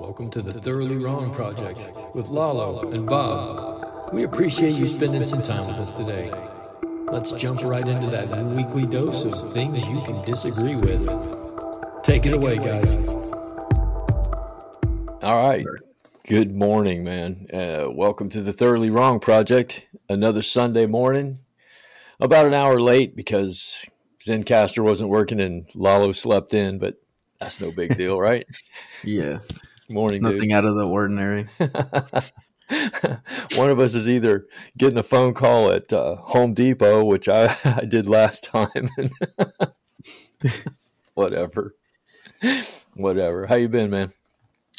Welcome to the Thoroughly Wrong Project with Lalo and Bob. We appreciate you spending some time with us today. Let's jump right into that weekly dose of things you can disagree with. Take it away, guys. All right. Good morning, man. Uh, welcome to the Thoroughly Wrong Project. Another Sunday morning. About an hour late because Zencastr wasn't working and Lalo slept in, but that's no big deal, right? Yeah. Morning, Nothing dude. out of the ordinary. One of us is either getting a phone call at uh, Home Depot, which I, I did last time. Whatever. Whatever. How you been, man?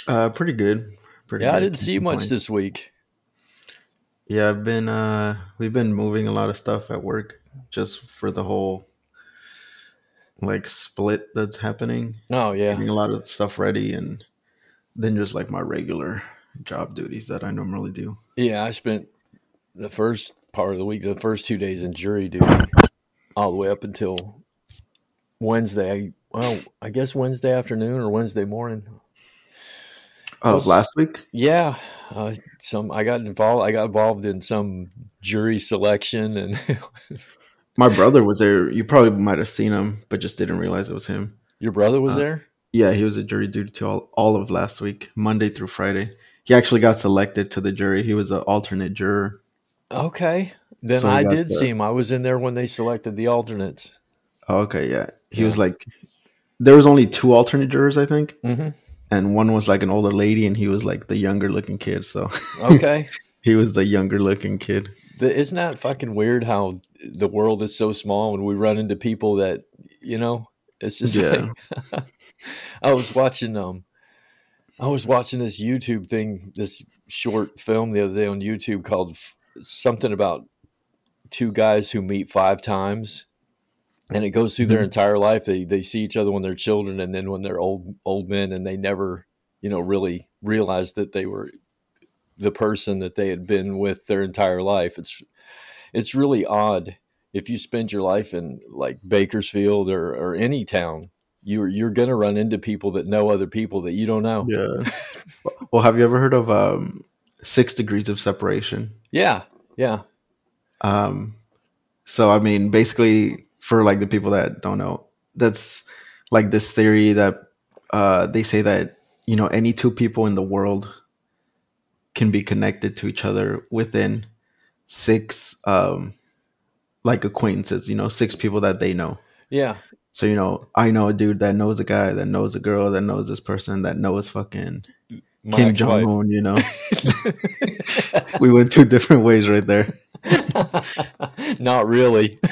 Uh, pretty good. Pretty Yeah, I didn't see much this week. Yeah, I've been. Uh, we've been moving a lot of stuff at work just for the whole like split that's happening. Oh yeah. Getting a lot of stuff ready, and then just like my regular job duties that I normally do. Yeah, I spent the first part of the week, the first two days in jury duty, all the way up until Wednesday. I, well, I guess Wednesday afternoon or Wednesday morning. Oh, Was- last week. Yeah, uh, some I got involved. I got involved in some jury selection, and My brother was there. You probably might have seen him, but just didn't realize it was him. your brother was Uh, there. Yeah, he was a jury duty to all, all of last week, Monday through Friday. He actually got selected to the jury. He was an alternate juror. Okay, then So I did the- see him. I was in there when they selected the alternates. Okay, yeah. He Yeah. was like, there was only two alternate jurors, I think, hmm and one was like an older lady, and he was like the younger looking kid. So Okay. he was the younger looking kid. The, isn't that fucking weird how the world is so small when we run into people that you know it's just Yeah. like I was watching um I was watching this YouTube thing this short film the other day on YouTube called f- something about two guys who meet five times and it goes through their Mhm. entire life they they see each other when they're children and then when they're old old men and they never you know really realize that they were the person that they had been with their entire life. It's it's really odd if you spend your life in like Bakersfield or, or any town, you're you're gonna run into people that know other people that you don't know. Yeah. well, have you ever heard of um, Six Degrees of Separation? Yeah, yeah. Um, so I mean, basically, for like the people that don't know, that's like this theory that uh, they say that you know any two people in the world can be connected to each other within six um, like acquaintances. You know, six people that they know. Yeah. So you know, I know a dude that knows a guy that knows a girl that knows this person that knows fucking My Kim. Jong Un. You know, we went two different ways right there. Not really.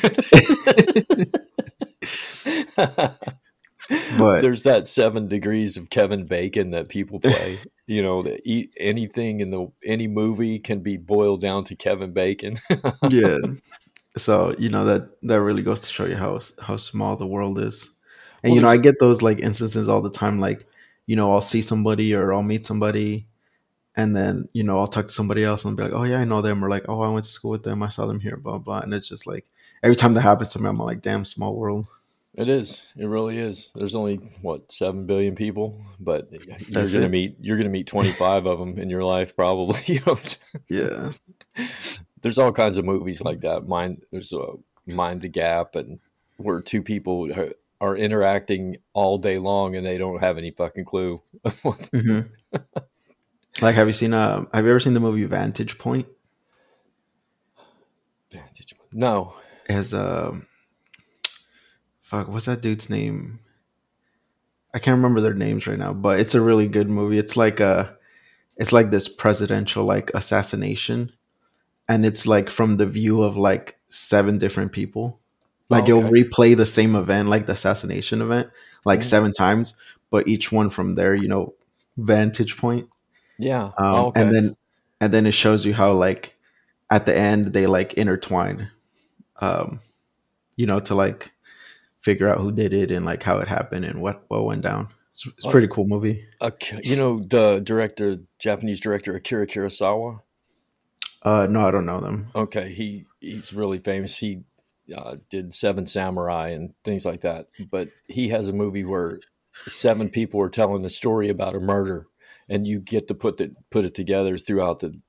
But There's that seven degrees of Kevin Bacon that people play. you know, that eat anything in the any movie can be boiled down to Kevin Bacon. yeah. So you know that that really goes to show you how how small the world is. And Well, you know, I get those like instances all the time. Like, you know, I'll see somebody or I'll meet somebody, and then you know I'll talk to somebody else and be like, "Oh yeah, I know them," or like, "Oh, I went to school with them. I saw them here." Blah blah. And it's just like every time that happens to me, I'm like, "Damn, small world." It is. It really is. There's only what seven billion people, but you're That's gonna it. meet you're gonna meet 25 of them in your life probably. Yeah. there's all kinds of movies like that. Mind there's a Mind the Gap, and where two people are- interacting all day long and they don't have any fucking clue. what- hmm like, have you seen? Uh, have you ever seen the movie Vantage Point? Vantage. Point. No. As a um, fuck, what's that dude's name? I can't remember their names right now, but it's a really good movie. It's like a, it's like this presidential like assassination, and it's like from the view of like seven different people. Like Oh, you'll replay the same event, like the assassination event, like Mhm. seven times, but each one from their you know vantage point. Yeah. Um, Oh, okay. and then and then it shows you how like at the end they like intertwine um you know to like figure out who did it and like how it happened and what what went down it's, it's a pretty cool movie Ak- you know the director, Japanese director Akira Kurosawa. Uh no i don't know them Okay, he he's really famous. He uh, did Seven Samurai and things like that. But he has a movie where seven people are telling the story about a murder, and you get to put the put it together throughout the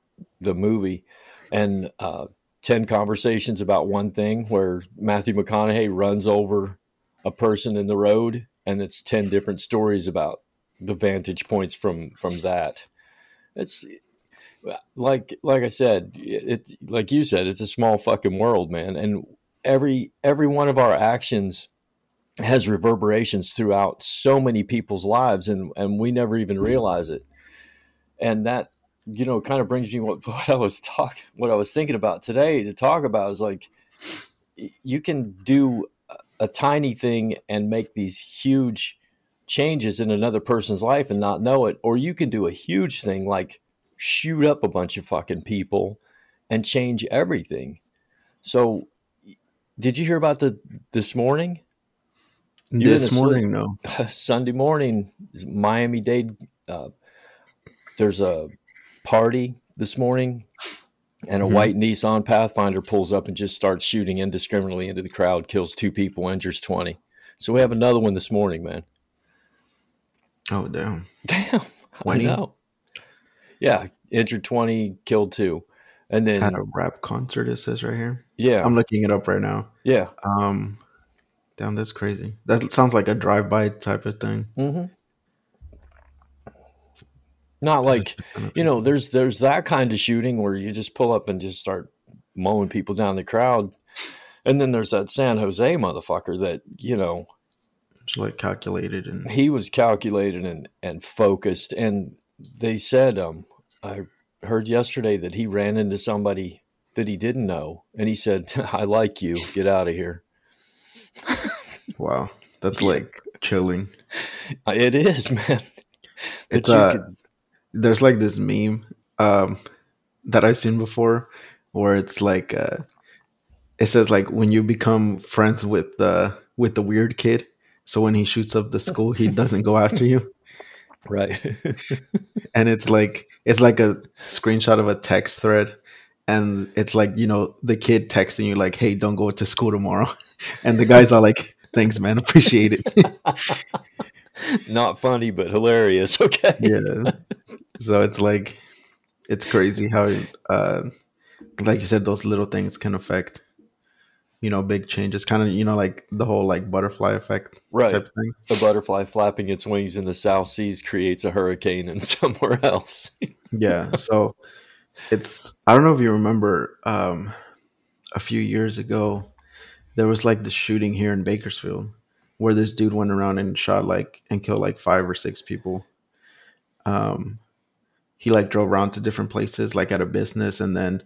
the movie, and uh, ten conversations about one thing where Matthew McConaughey runs over a person in the road, and it's ten different stories about the vantage points from from that. It's like like I said, it's like you said, it's a small fucking world, man, and every every one of our actions has reverberations throughout so many people's lives and and we never even realize it. And that you know kind of brings me what, what i was talking what i was thinking about today to talk about is like you can do a tiny thing and make these huge changes in another person's life and not know it or you can do a huge thing like shoot up a bunch of fucking people and change everything so did you hear about the this morning you this morning, no. Sunday morning, Miami Dade. Uh, there's a party this morning, and a mm-hmm. white Nissan Pathfinder pulls up and just starts shooting indiscriminately into the crowd, kills two people, injures twenty. So we have another one this morning, man. Oh damn! Damn, 20? I know. Yeah, injured twenty, killed two, and then at a rap concert. It says right here. Yeah, I'm looking it up right now. Yeah. Um, Damn, that's crazy. That sounds like a drive-by type of thing. Mm-hmm. Not like you know, there's there's that kind of shooting where you just pull up and just start mowing people down the crowd, and then there's that San Jose motherfucker that you know, it's like calculated and he was calculated and and focused, and they said, um, I heard yesterday that he ran into somebody that he didn't know, and he said, "I like you, get out of here." wow, that's like chilling. It is, man. It's uh, could... there's like this meme um that I've seen before where it's like uh it says like when you become friends with the with the weird kid, so when he shoots up the school, he doesn't go after you. Right. and it's like it's like a screenshot of a text thread. And it's like you know the kid texting you like hey don't go to school tomorrow. And the guys are like thanks man. Appreciate it. Not funny but hilarious. Okay. Yeah. So it's like it's crazy how uh like you said those little things can affect you know big changes kind of you know like the whole like butterfly effect right. the butterfly flapping its wings in the south seas creates a hurricane in somewhere else. Yeah so it's I don't know if you remember um, a few years ago there was like the shooting here in Bakersfield where this dude went around and shot like and killed like five or six people. Um, he like drove around to different places like at a business and then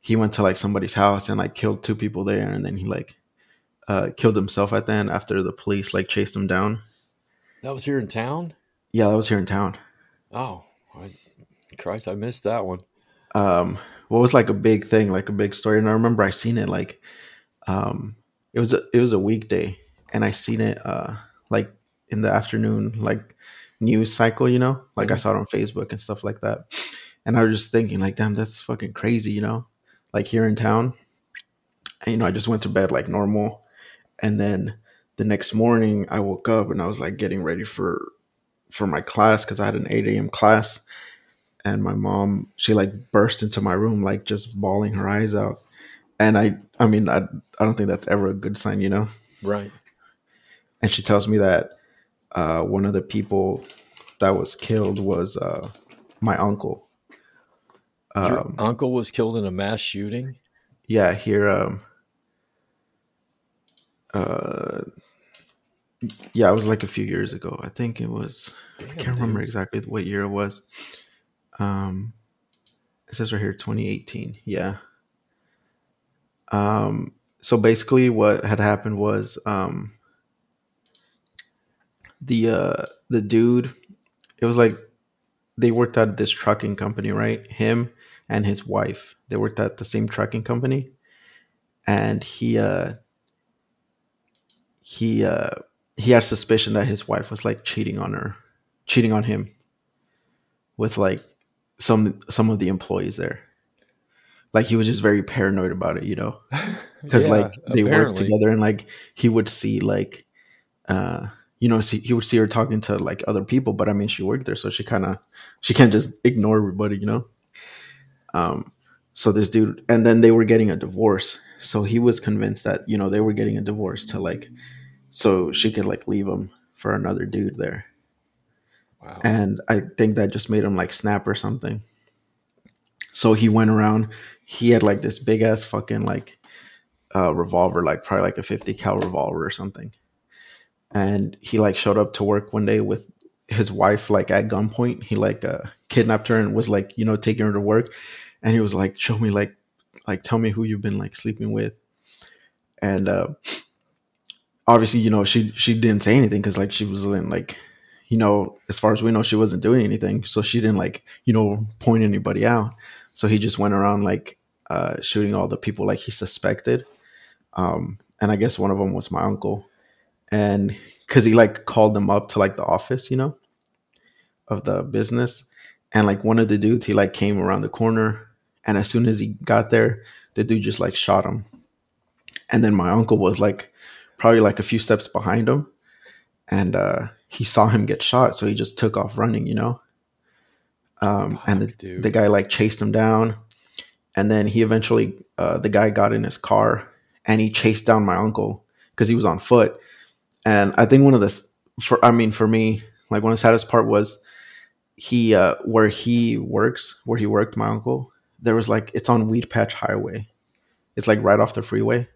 he went to like somebody's house and like killed two people there and then he like uh, killed himself at the end after the police like chased him down. That was here in town. Yeah, that was here in town. Oh, I, Christ! I missed that one um what was like a big thing, like a big story. And I remember I seen it like um it was a it was a weekday and I seen it uh like in the afternoon like news cycle, you know? Like mm-hmm. I saw it on Facebook and stuff like that. And I was just thinking like damn that's fucking crazy, you know? Like here in town. And, you know, I just went to bed like normal. And then the next morning I woke up and I was like getting ready for for my class because I had an 8 a.m. class. And my mom she like burst into my room like just bawling her eyes out. And i i mean i, I don't think that's ever a good sign you know? Right. And she tells me that uh, one of the people that was killed was uh, my uncle Your um, uncle was killed in a mass shooting yeah here um uh yeah it was like a few years ago i think it was Damn, i can't dude. remember exactly what year it was um, it says right here 2018. Yeah. Um, so basically, what had happened was um, the uh, the dude. It was like they worked at this trucking company, right? Him and his wife. They worked at the same trucking company, and he uh, he uh, he had suspicion that his wife was like cheating on her, cheating on him with like some some of the employees there. Like he was just very paranoid about it, you know, because yeah, like they apparently. worked together and like he would see like, uh, you know, see, he would see her talking to like other people, but I mean, she worked there, so she kind of she can't just ignore everybody, you know. Um, so this dude, and then they were getting a divorce, so he was convinced that you know they were getting a divorce to like, so she could like leave him for another dude there, Wow. and I think that just made him like snap or something. So he went around. He had like this big ass fucking like uh, revolver, like probably like a fifty cal revolver or something and he like showed up to work one day with his wife like at gunpoint he like uh kidnapped her and was like you know taking her to work. And he was like show me like like tell me who you've been like sleeping with. And uh obviously you know she she didn't say anything because like she was in like you know as far as we know she wasn't doing anything. So she didn't like you know point anybody out. So he just went around like uh shooting all the people like he suspected. Um and i guess one of them was my uncle and because he like called them up to like the office, you know, of the business, and like one of the dudes, he like came around the corner, and as soon as he got there, the dude just like shot him, and then my uncle was like probably like a few steps behind him, and uh, he saw him get shot, so he just took off running, you know, um, and the dude. the guy like chased him down, and then he eventually uh, the guy got in his car and he chased down my uncle because he was on foot and I think one of the for I mean for me like one of the saddest part was he uh where he works where he worked my uncle there was like it's on Weedpatch Highway. It's like right off the freeway.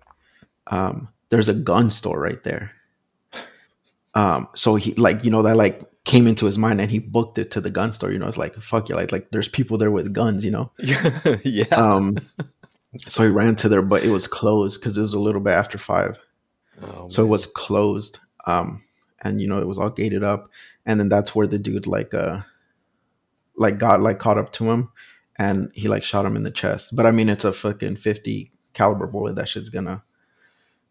Um there's a gun store right there. Um so he like you know that like came into his mind and he booked it to the gun store you know it's like fuck you like like there's people there with guns you know? Yeah. um so he ran to there but it was closed because it was a little bit after five oh, so it was closed um and you know it was all gated up and then that's where the dude like uh like got like caught up to him and he like shot him in the chest. But i mean it's a fucking 50 caliber bullet that shit's gonna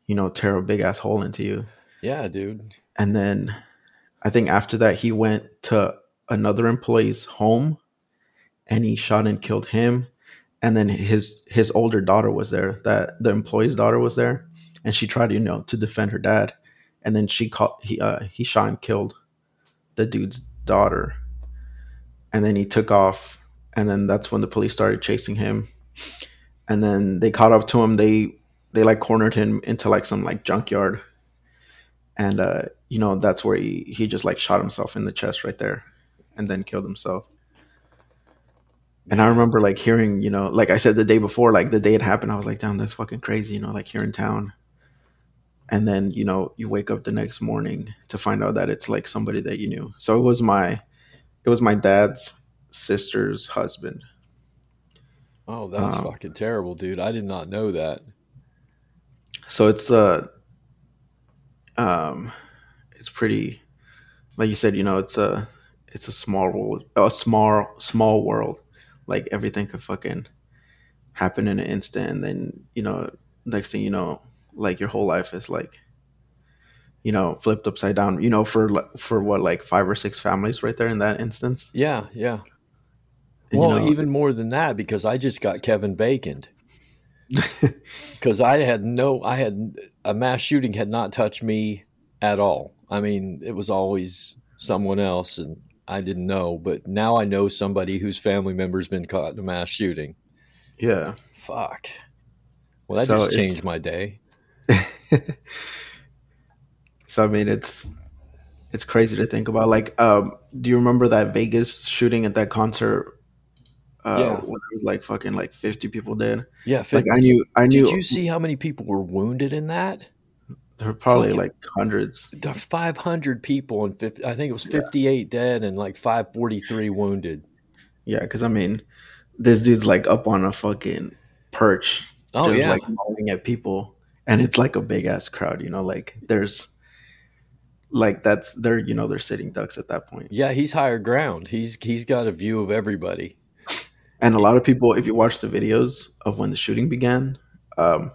you know tear a big ass hole into you. Yeah, dude. and then i think after that he went to another employee's home and he shot and killed him and then his his older daughter was there that the employee's daughter was there and she tried you know to defend her dad. And then she caught he uh he shot and killed the dude's daughter. And then he took off. And then that's when the police started chasing him. And then they caught up to him. They they like cornered him into like some like junkyard. And uh you know that's where he he just like shot himself in the chest right there and then killed himself. And I remember like hearing, you know, like I said the day before, like the day it happened, I was like, damn, that's fucking crazy, you know, like here in town. And then, you know, you wake up the next morning to find out that it's like somebody that you knew. So it was my it was my dad's sister's husband. Oh, that's Um, fucking terrible, dude. I did not know that. So it's uh um it's pretty like you said, you know, it's a it's a small world a small small world. Like everything could fucking happen in an instant and then, you know, next thing you know, like your whole life is like you know, flipped upside down, you know, for for what like five or six families right there in that instance. Yeah, yeah. And, well, you know, even more than that, because I just got Kevin Baconed. Because I had no, I had a mass shooting had not touched me at all. I mean, it was always someone else, and I didn't know. But now I know somebody whose family member's been caught in a mass shooting. yeah. Fuck. Well, that So just changed my day. So I mean, it's it's crazy to think about. Like, um, do you remember that Vegas shooting at that concert? Uh, Yeah. when there was like fucking like fifty people dead. Yeah. Like I knew, I knew did you see how many people were wounded in that? there were probably fucking- like hundreds. There are 500 people and 50, I think it was 58 dead and like 543 wounded. Yeah, because I mean, this dude's like up on a fucking perch, Oh just yeah. like mowing at people, and it's like a big ass crowd. You know, like there's like that's they're you know they're sitting ducks at that point. yeah, he's higher ground. He's he's got a view of everybody. And a lot of people, if you watch the videos of when the shooting began, um,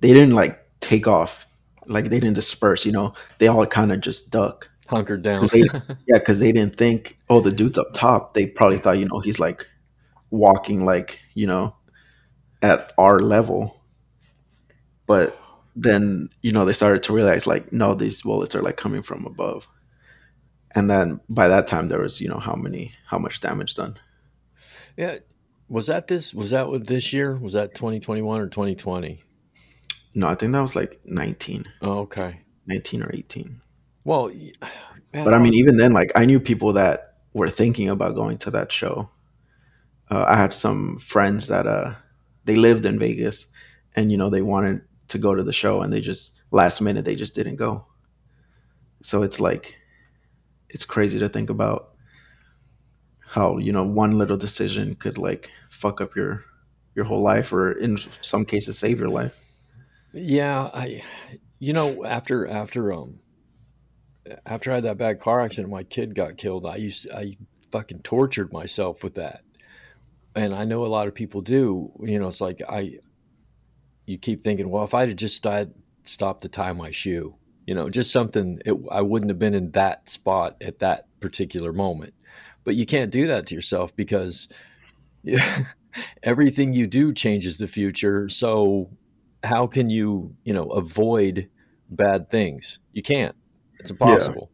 they didn't like take off, like they didn't disperse. You know, they all kind of just duck. Hunkered down. They, yeah, because they didn't think, oh, the dude's up top. They probably thought, you know, he's like walking like you know at our level. But then you know they started to realize like no these bullets are like coming from above and then by that time there was you know how many how much damage done Yeah. Was that this? Was that with this year? Was that 2021 or 2020? no i think that was like 19 Oh, okay. 19 or 18 Well, man, but i mean even then like i knew people that were thinking about going to that show uh, i had some friends that uh they lived in vegas and you know they wanted to go to the show and they just last minute they just didn't go so it's like it's crazy to think about how you know one little decision could like fuck up your your whole life or in some cases save your life yeah, I, you know, after after um, after I had that bad car accident, my kid got killed. I used I fucking tortured myself with that, and I know a lot of people do. You know, it's like I, you keep thinking, well, if I had just died, stopped to tie my shoe, you know, just something, it, I wouldn't have been in that spot at that particular moment. But you can't do that to yourself because yeah, everything you do changes the future. So how can you, you know, avoid bad things? You can't. It's impossible.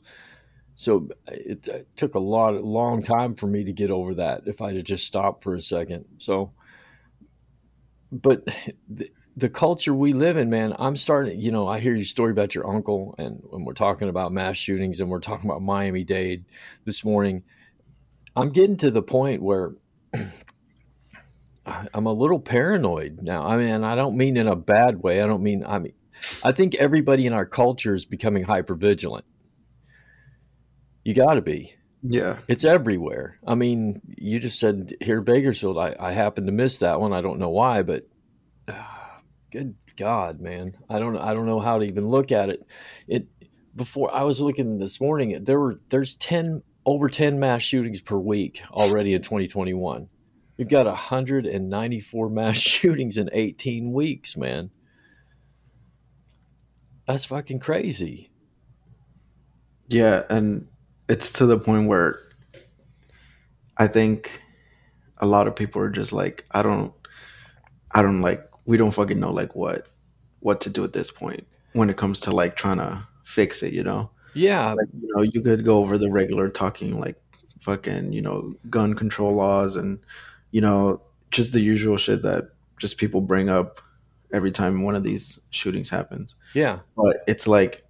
So it, it took a lot, long time for me to get over that. If I had just stopped for a second. So, but the, the culture we live in, man, I'm starting. You know, I hear your story about your uncle, and when we're talking about mass shootings, and we're talking about Miami Dade this morning. I'm getting to the point where I'm a little paranoid now. I mean, I don't mean in a bad way. I don't mean I mean I think everybody in our culture is becoming hyper vigilant. You got to be. Yeah It's everywhere. I mean, you just said here Bakersfield. I, I happened to miss that one. I don't know why, but uh, good God, man, I don't I don't know how to even look at it. It before I was looking this morning. There were there's ten over ten mass shootings per week already in 2021. We've got 194 mass shootings in 18 weeks, man. That's fucking crazy. Yeah, and it's to the point where I think a lot of people are just like, I don't, I don't like, we don't fucking know like what, what to do at this point when it comes to like trying to fix it. You know, Yeah, like you know, you could go over the regular talking like fucking you know gun control laws and you know just the usual shit that just people bring up every time one of these shootings happens. Yeah, but it's like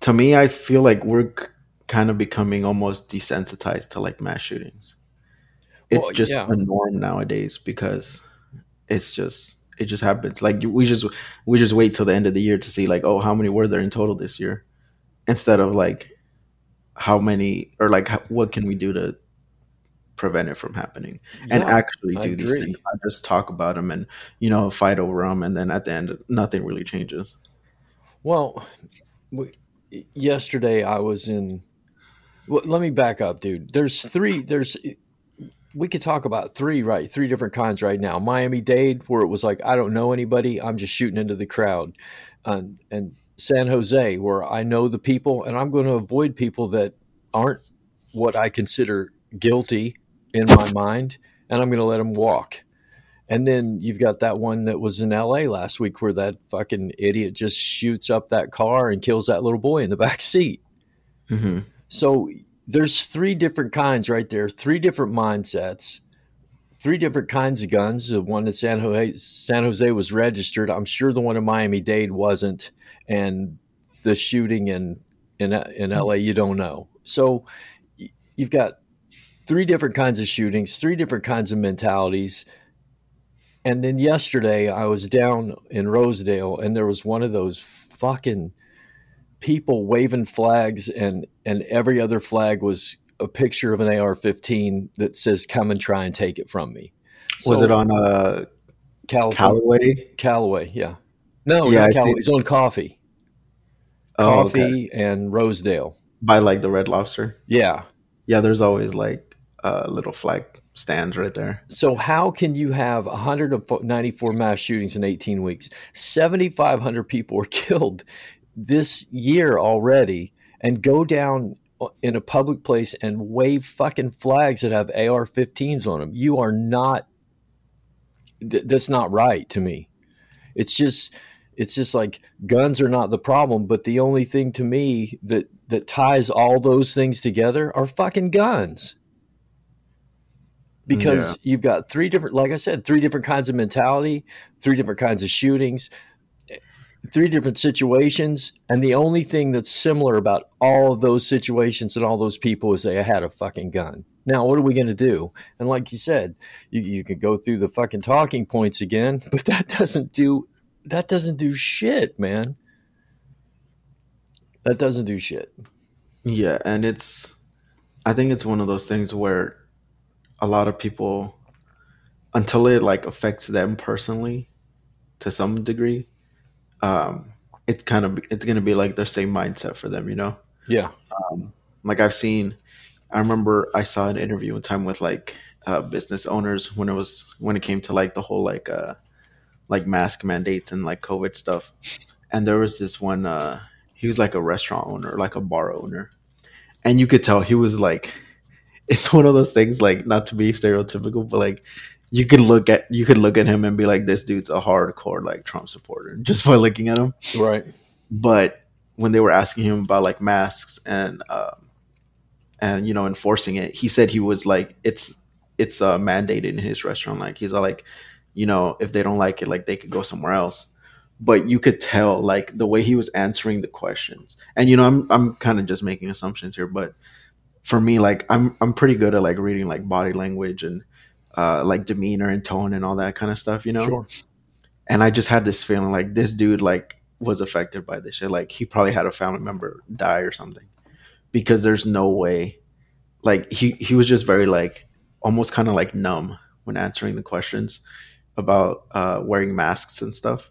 to me i feel like we're kind of becoming almost desensitized to like mass shootings. It's Well, just yeah. a norm nowadays because it's just it just happens. Like we just we just wait till the end of the year to see like oh how many were there in total this year? Instead of like how many or like how, what can we do to prevent it from happening? And Yeah, actually I do these things. Not just talk about them and you know fight over them and then at the end nothing really changes. Well, we, yesterday I was in. Well, let me back up, dude. There's three. There's we could talk about three, right? Three different kinds right now. Miami Dade, where it was like I don't know anybody, I'm just shooting into the crowd, and and San Jose, where I know the people, and I'm going to avoid people that aren't what I consider guilty in my mind, and I'm going to let them walk. And then you've got that one that was in LA last week where that fucking idiot just shoots up that car and kills that little boy in the back seat. hmm So there's three different kinds right there, three different mindsets, three different kinds of guns. The one in San Jose, San Jose was registered. I'm sure the one in Miami Dade wasn't, and the shooting in in in LA you don't know. So you've got three different kinds of shootings, three different kinds of mentalities. And then yesterday I was down in Rosedale and there was one of those fucking people waving flags and and every other flag was a picture of an AR-15 that says come and try and take it from me. was it on uh California, calloway Calloway? Yeah. No, Yeah, Calloway. It's on coffee. oh, Coffee okay. and Rosedale. by like the red lobster Yeah. yeah there's always like uh little flag stands right there So how can you have 194 mass shootings in 18 weeks? 7,500 people were killed this year already, and go down in a public place and wave fucking flags that have AR-15s on them. You are not. Th- that's not right to me. It's just it's just like guns are not the problem, but the only thing to me that that ties all those things together are fucking guns. Because yeah. you've got three different, like I said, three different kinds of mentality, three different kinds of shootings, three different situations, and the only thing that's similar about all of those situations and all those people is they had a fucking gun. Now, what are we going to do? And like you said, you, you can go through the fucking talking points again, but that doesn't do that doesn't do shit, man. That doesn't do shit. Yeah, and it's I think it's one of those things where a lot of people until it like affects them personally to some degree, um, it's kind of it's gonna be like the same mindset for them, you know? Yeah. Um, like I've seen I remember I saw an interview one time with like uh, business owners when it was when it came to like the whole like uh like mask mandates and like COVID stuff. And there was this one, uh, he was like a restaurant owner, like a bar owner. And you could tell he was like, it's one of those things, like not to be stereotypical, but like you could look at you could look at him and be like, this dude's a hardcore like Trump supporter just by looking at him. Right. But when they were asking him about like masks and um, and you know enforcing it, he said he was like, it's it's uh, mandated in his restaurant. Like he's all like, you know, if they don't like it, like they could go somewhere else. But you could tell like the way he was answering the questions. And you know, I'm I'm kind of just making assumptions here, but for me, like I'm I'm pretty good at like reading like body language and uh like demeanor and tone and all that kind of stuff, you know? Sure. And I just had this feeling like this dude like was affected by this shit. Like he probably had a family member die or something. Because there's no way like he he was just very like almost kind of like numb when answering the questions about uh, wearing masks and stuff.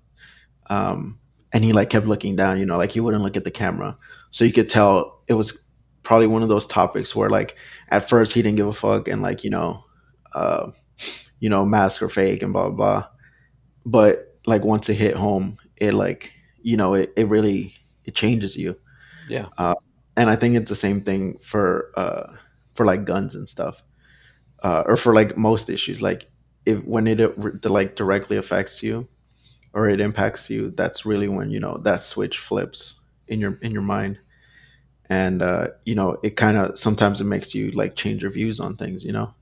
Um, and he like kept looking down, you know, like he wouldn't look at the camera. So you could tell it was probably one of those topics where like at first he didn't give a fuck and like, you know, uh, you know, masks are fake and blah, blah, blah. But like once it hit home, it like, you know, it, it really, it changes you. Yeah. Uh, and I think it's the same thing for, uh, for like guns and stuff. Uh, or for like most issues, like if when it, it like directly affects you or it impacts you, that's really when you know that switch flips in your in your mind, and uh, you know it kind of sometimes it makes you like change your views on things. You know.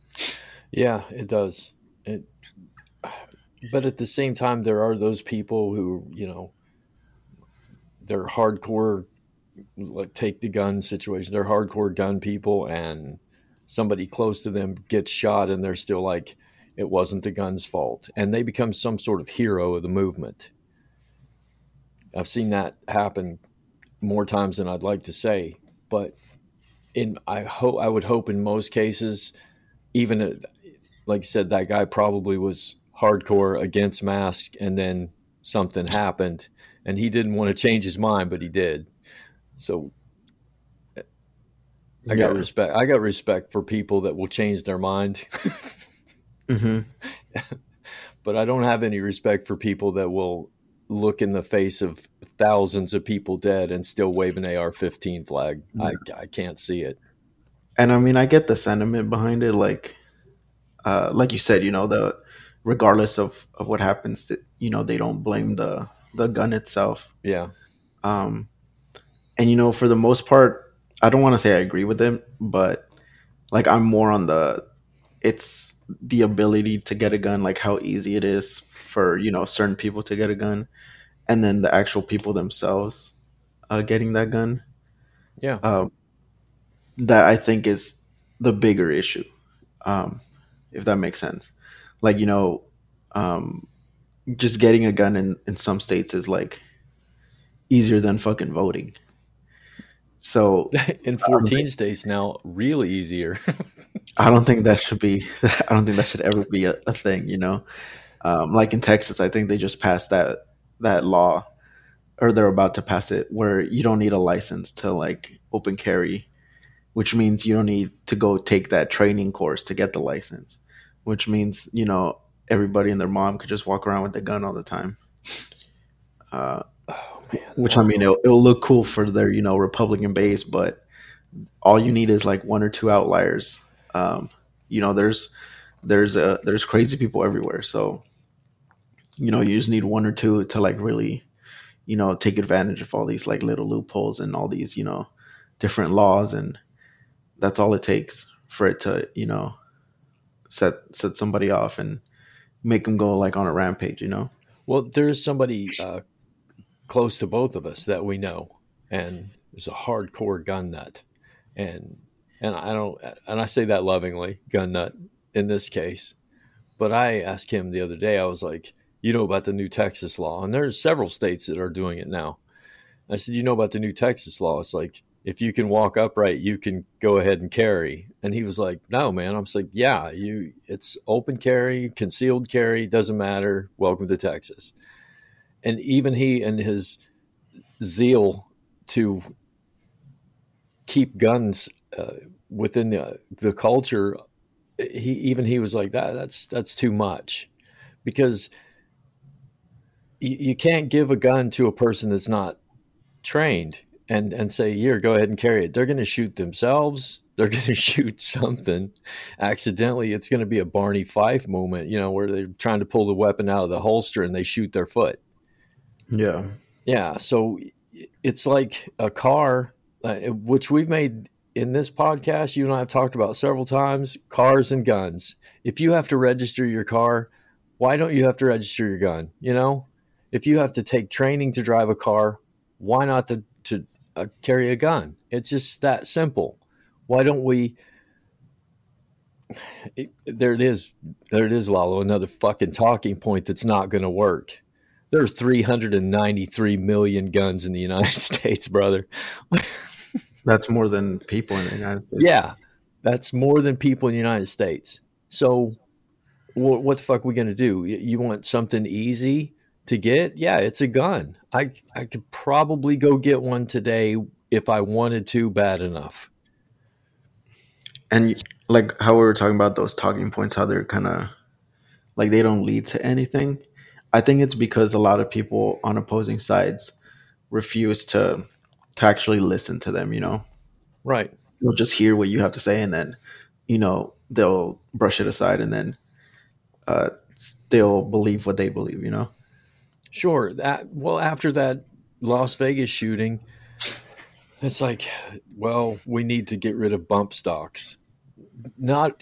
Yeah, it does. It, but at the same time, there are those people who you know they're hardcore like take the gun situation. They're hardcore gun people, and somebody close to them gets shot, and they're still like, it wasn't the gun's fault. And they become some sort of hero of the movement. I've seen that happen more times than I'd like to say, but in I hope I would hope in most cases, even like I said, that guy probably was hardcore against masks, and then something happened, and he didn't want to change his mind, but he did. So I got respect. I got respect for people that will change their mind. Mm-hmm. but I don't have any respect for people that will look in the face of thousands of people dead and still wave an AR-15 flag. Yeah. I I can't see it. And I mean, I get the sentiment behind it. Like, uh, like you said, you know, the regardless of of what happens, that you know they don't blame the the gun itself. Yeah. Um, and you know, for the most part, I don't want to say I agree with them, but like I'm more on the it's the ability to get a gun, like how easy it is for you know certain people to get a gun, and then the actual people themselves uh, getting that gun. Yeah, um, that I think is the bigger issue, um, if that makes sense. Like you know, um, just getting a gun in in some states is like easier than fucking voting. So in 14 states now, really easier. I don't think that should be. I don't think that should ever be a, a thing. You know, um, like in Texas, I think they just passed that that law, or they're about to pass it, where you don't need a license to like open carry, which means you don't need to go take that training course to get the license, which means you know everybody and their mom could just walk around with a gun all the time. Uh, oh, which I mean, it'll, it'll look cool for their you know Republican base, but all you need is like one or two outliers um, you know, there's there's a there's crazy people everywhere. So, you know, you just need one or two to like really you know take advantage of all these like little loopholes and all these you know different laws and that's all it takes for it to you know set set somebody off and make them go like on a rampage you know Well, there's somebody uh, close to both of us that we know, and is a hardcore gun nut, and and I don't, and I say that lovingly, gun nut in this case. But I asked him the other day. I was like, "You know about the new Texas law?" And there's several states that are doing it now. I said, "You know about the new Texas law?" It's like if you can walk upright, you can go ahead and carry. And he was like, "No, man." I was like, "Yeah, you. It's open carry, concealed carry, doesn't matter. Welcome to Texas." And even he and his zeal to keep guns uh, within the the culture, he even he was like that. That's that's too much, because you, you can't give a gun to a person that's not trained and and say here go ahead and carry it. They're going to shoot themselves. They're going to shoot something. Accidentally it's going to be a barney fife moment you know where they're trying to pull the weapon out of the holster and they shoot their foot. Yeah. Yeah so it's like a car uh, which we've made in this podcast you and i have talked about several times cars and guns. If you have to register your car why don't you have to register your gun you know? If you have to take training to drive a car why not to, to uh, carry a gun. It's just that simple. Why don't we? It, there it is. There it is, Lalo. Another fucking talking point that's not going to work. There's 393 million guns in the United States, brother. that's more than people in the United States. Yeah, that's more than people in the United States. So, what, what the fuck are we going to do? You want something easy to get? Yeah, it's a gun. I I could probably go get one today if I wanted to bad enough. And like how we were talking about those talking points, how they're kind of like they don't lead to anything. I think it's because a lot of people on opposing sides refuse to to actually listen to them. You know, right? They'll just hear what you have to say, and then you know they'll brush it aside, and then uh, they'll believe what they believe. You know. Sure. That well, after that Las Vegas shooting, it's like, well, we need to get rid of bump stocks. Not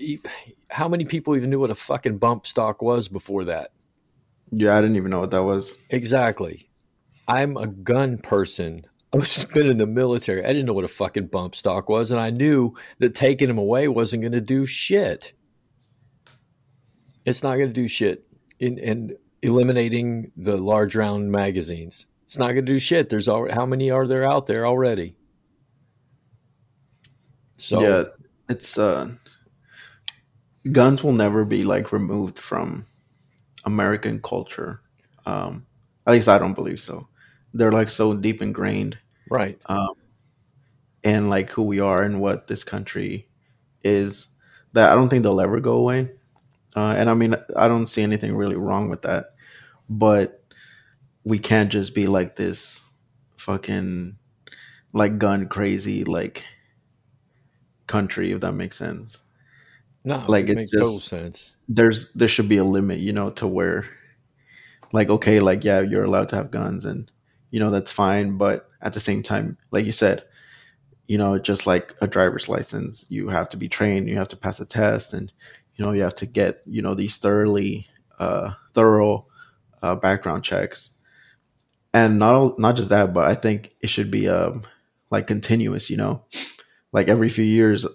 how many people even knew what a fucking bump stock was before that. Yeah, I didn't even know what that was. Exactly. I'm a gun person. I was been in the military. I didn't know what a fucking bump stock was, and I knew that taking them away wasn't going to do shit. It's not going to do shit. And, and eliminating the large round magazines. It's not going to do shit. There's already, how many are there out there already? So yeah, it's uh, guns will never be like removed from American culture. Um, at least I don't believe so. They're like so deep ingrained, right? Um, and like who we are and what this country is that I don't think they'll ever go away. Uh, and I mean, I don't see anything really wrong with that but we can't just be like this fucking like gun crazy like country if that makes sense. No like it it's just sense. there's there should be a limit you know to where like okay like yeah you're allowed to have guns and you know that's fine but at the same time like you said you know just like a driver's license you have to be trained you have to pass a test and you know you have to get you know these thoroughly uh thorough uh, background checks, and not not just that, but I think it should be um like continuous. You know, like every few years,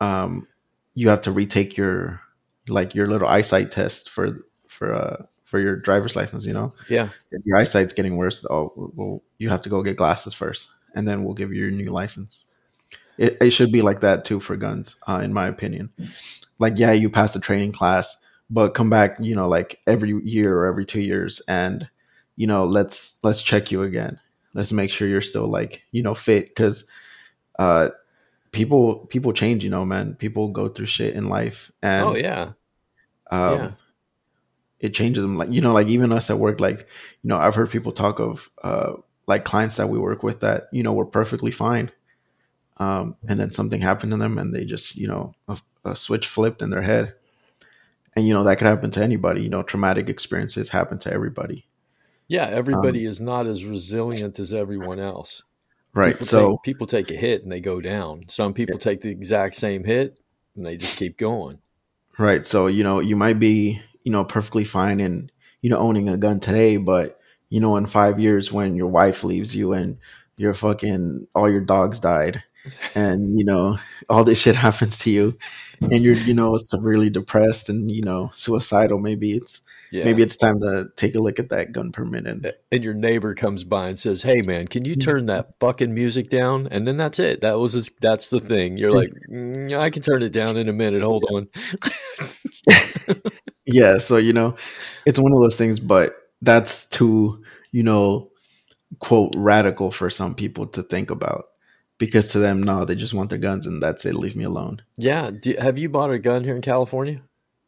um, you have to retake your like your little eyesight test for for uh for your driver's license. You know, yeah, if your eyesight's getting worse, oh, well, you have to go get glasses first, and then we'll give you your new license. It, it should be like that too for guns, uh, in my opinion. Like, yeah, you pass the training class, but come back, you know, like every year or every two years, and you know, let's let's check you again. Let's make sure you're still like you know fit because uh, people people change. You know, man, people go through shit in life, and oh yeah, um, yeah. It changes them, like you know, like even us at work. Like you know, I've heard people talk of uh, like clients that we work with that you know were perfectly fine, um, and then something happened to them, and they just you know a, a switch flipped in their head, and you know that could happen to anybody you know traumatic experiences happen to everybody Yeah, everybody um, is not as resilient as everyone else. Right. People so take, people take a hit and they go down. Some people yeah. take the exact same hit and they just keep going. Right. So, you know, you might be, you know, perfectly fine in, you know, owning a gun today, but you know, in five years when your wife leaves you and your fucking all your dogs died and you know all this shit happens to you and you're you know severely depressed and you know suicidal maybe it's yeah. maybe it's time to take a look at that gun permit and and your neighbor comes by and says hey man can you turn that fucking music down? And then that's it. That was that's the thing. You're like mm, i can turn it down in a minute. Hold on. Yeah so you know it's one of those things but that's too you know quote radical for some people to think about because to them, no, they just want their guns and that's it. Leave me alone. Yeah. Do, have you bought a gun here in California?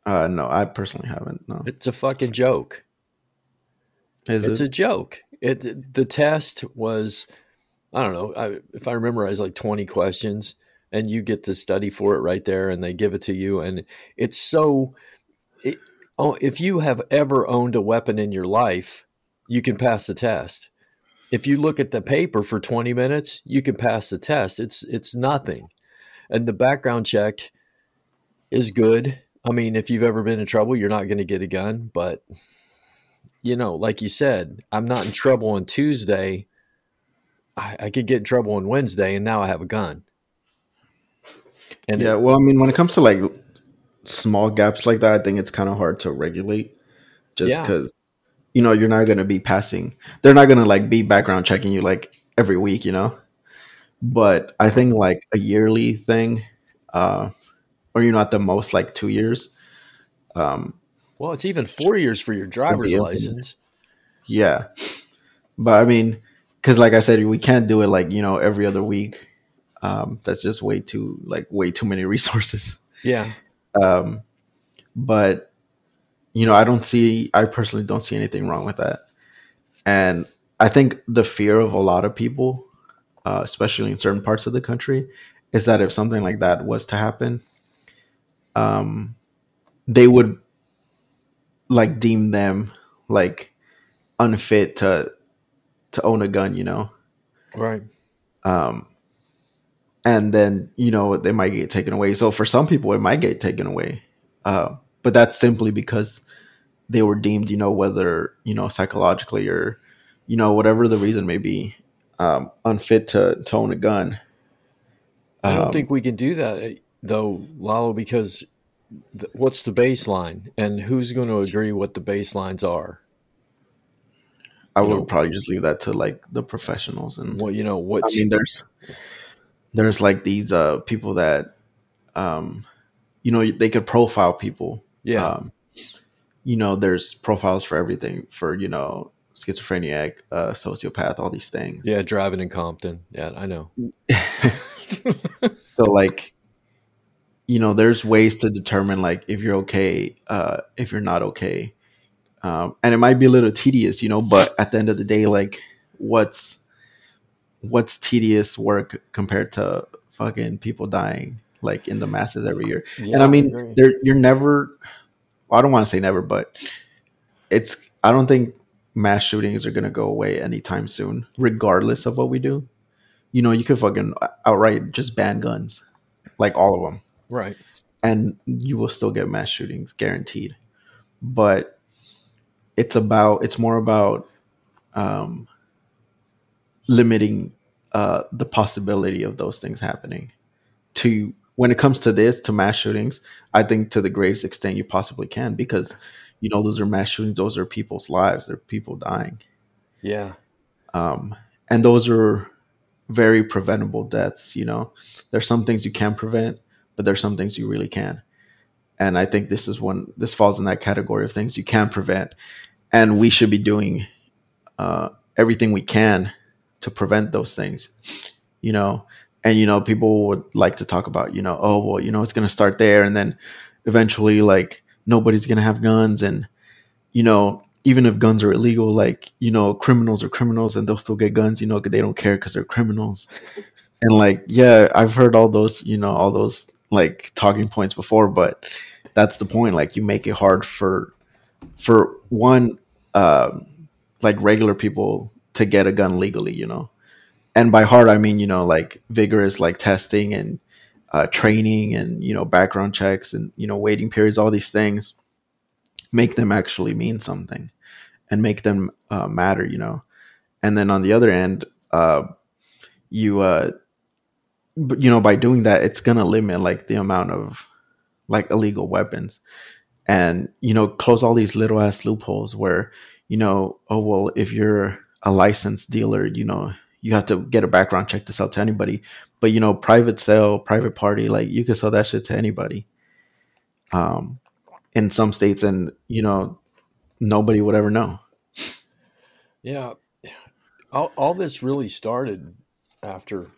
Uh, no, I personally haven't. No, it's a fucking joke. Is it's it? a joke. It the test was, I don't know, I, if I remember, I was like twenty questions, and you get to study for it right there, and they give it to you, and it's so. It, oh, if you have ever owned a weapon in your life, you can pass the test if you look at the paper for 20 minutes, you can pass the test. It's it's nothing. And the background check is good. I mean, if you've ever been in trouble, you're not going to get a gun, but you know, like you said, I'm not in trouble on Tuesday. I, I could get in trouble on Wednesday, and now I have a gun. And yeah, well, I mean, when it comes to like small gaps like that, I think it's kind of hard to regulate, just because you know you're not going to be passing. They're not going to like be background checking you like every week you know? But i think like a yearly thing uh or you know at the most like two years. Um well it's even four years for your driver's license. Yeah. But i mean because like i said we can't do it like you know every other week. Um that's just way too like way too many resources. Yeah. Um but you know, I don't see, I personally don't see anything wrong with that. And I think the fear of a lot of people, uh, especially in certain parts of the country, is that if something like that was to happen, um, they would like deem them like unfit to to own a gun, you know, right? Um, and then you know they might get taken away. So for some people, it might get taken away. Uh, but that's simply because they were deemed, you know, whether you know psychologically or you know whatever the reason may be, um, unfit to, to own a gun. I don't um, think we can do that eh, though, Lalo, because th- what's the baseline, and who's going to agree what the baselines are? I would know, probably just leave that to like the professionals and well, you know what I mean. There's there's like these uh people that um you know they could profile people yeah. Um, you know, there's profiles for everything for, you know, schizophrenic, uh, sociopath, all these things. Yeah, driving in Compton. Yeah, I know. so like you know, there's ways to determine like if you're okay, uh, if you're not okay. Um, and it might be a little tedious, you know, but at the end of the day, like what's what's tedious work compared to fucking people dying like in the masses every year? Yeah, and I mean, there you're never I don't want to say never, but it's I don't think mass shootings are gonna go away anytime soon, regardless of what we do. You know, you could fucking outright just ban guns, like all of them, right? And you will still get mass shootings, guaranteed. But it's about it's more about um, limiting uh, the possibility of those things happening to when it comes to this to mass shootings i think to the greatest extent you possibly can because you know those are mass shootings those are people's lives they're people dying. Yeah. Um and those are very preventable deaths you know? There's some things you can prevent but there's some things you really can. And i think this is one this falls in that category of things you can prevent. And we should be doing uh, everything we can to prevent those things you know and you know people would like to talk about you know oh well you know it's going to start there and then eventually like nobody's going to have guns and you know even if guns are illegal like you know criminals are criminals and they'll still get guns you know because they don't care because they're criminals and like yeah i've heard all those you know all those like talking points before but that's the point like you make it hard for for one uh, like regular people to get a gun legally, you know. And by hard, I mean you know like vigorous like testing and uh, training and you know background checks and you know waiting periods, all these things make them actually mean something and make them uh, matter, you know. And then on the other end, uh, you uh, you know by doing that, it's gonna limit like the amount of like illegal weapons and you know close all these little ass loopholes where you know oh well if you're a licensed dealer you know you have to get a background check to sell to anybody but you know private sale private party like you can sell that shit to anybody um in some states and you know nobody would ever know Yeah, all, all this really started after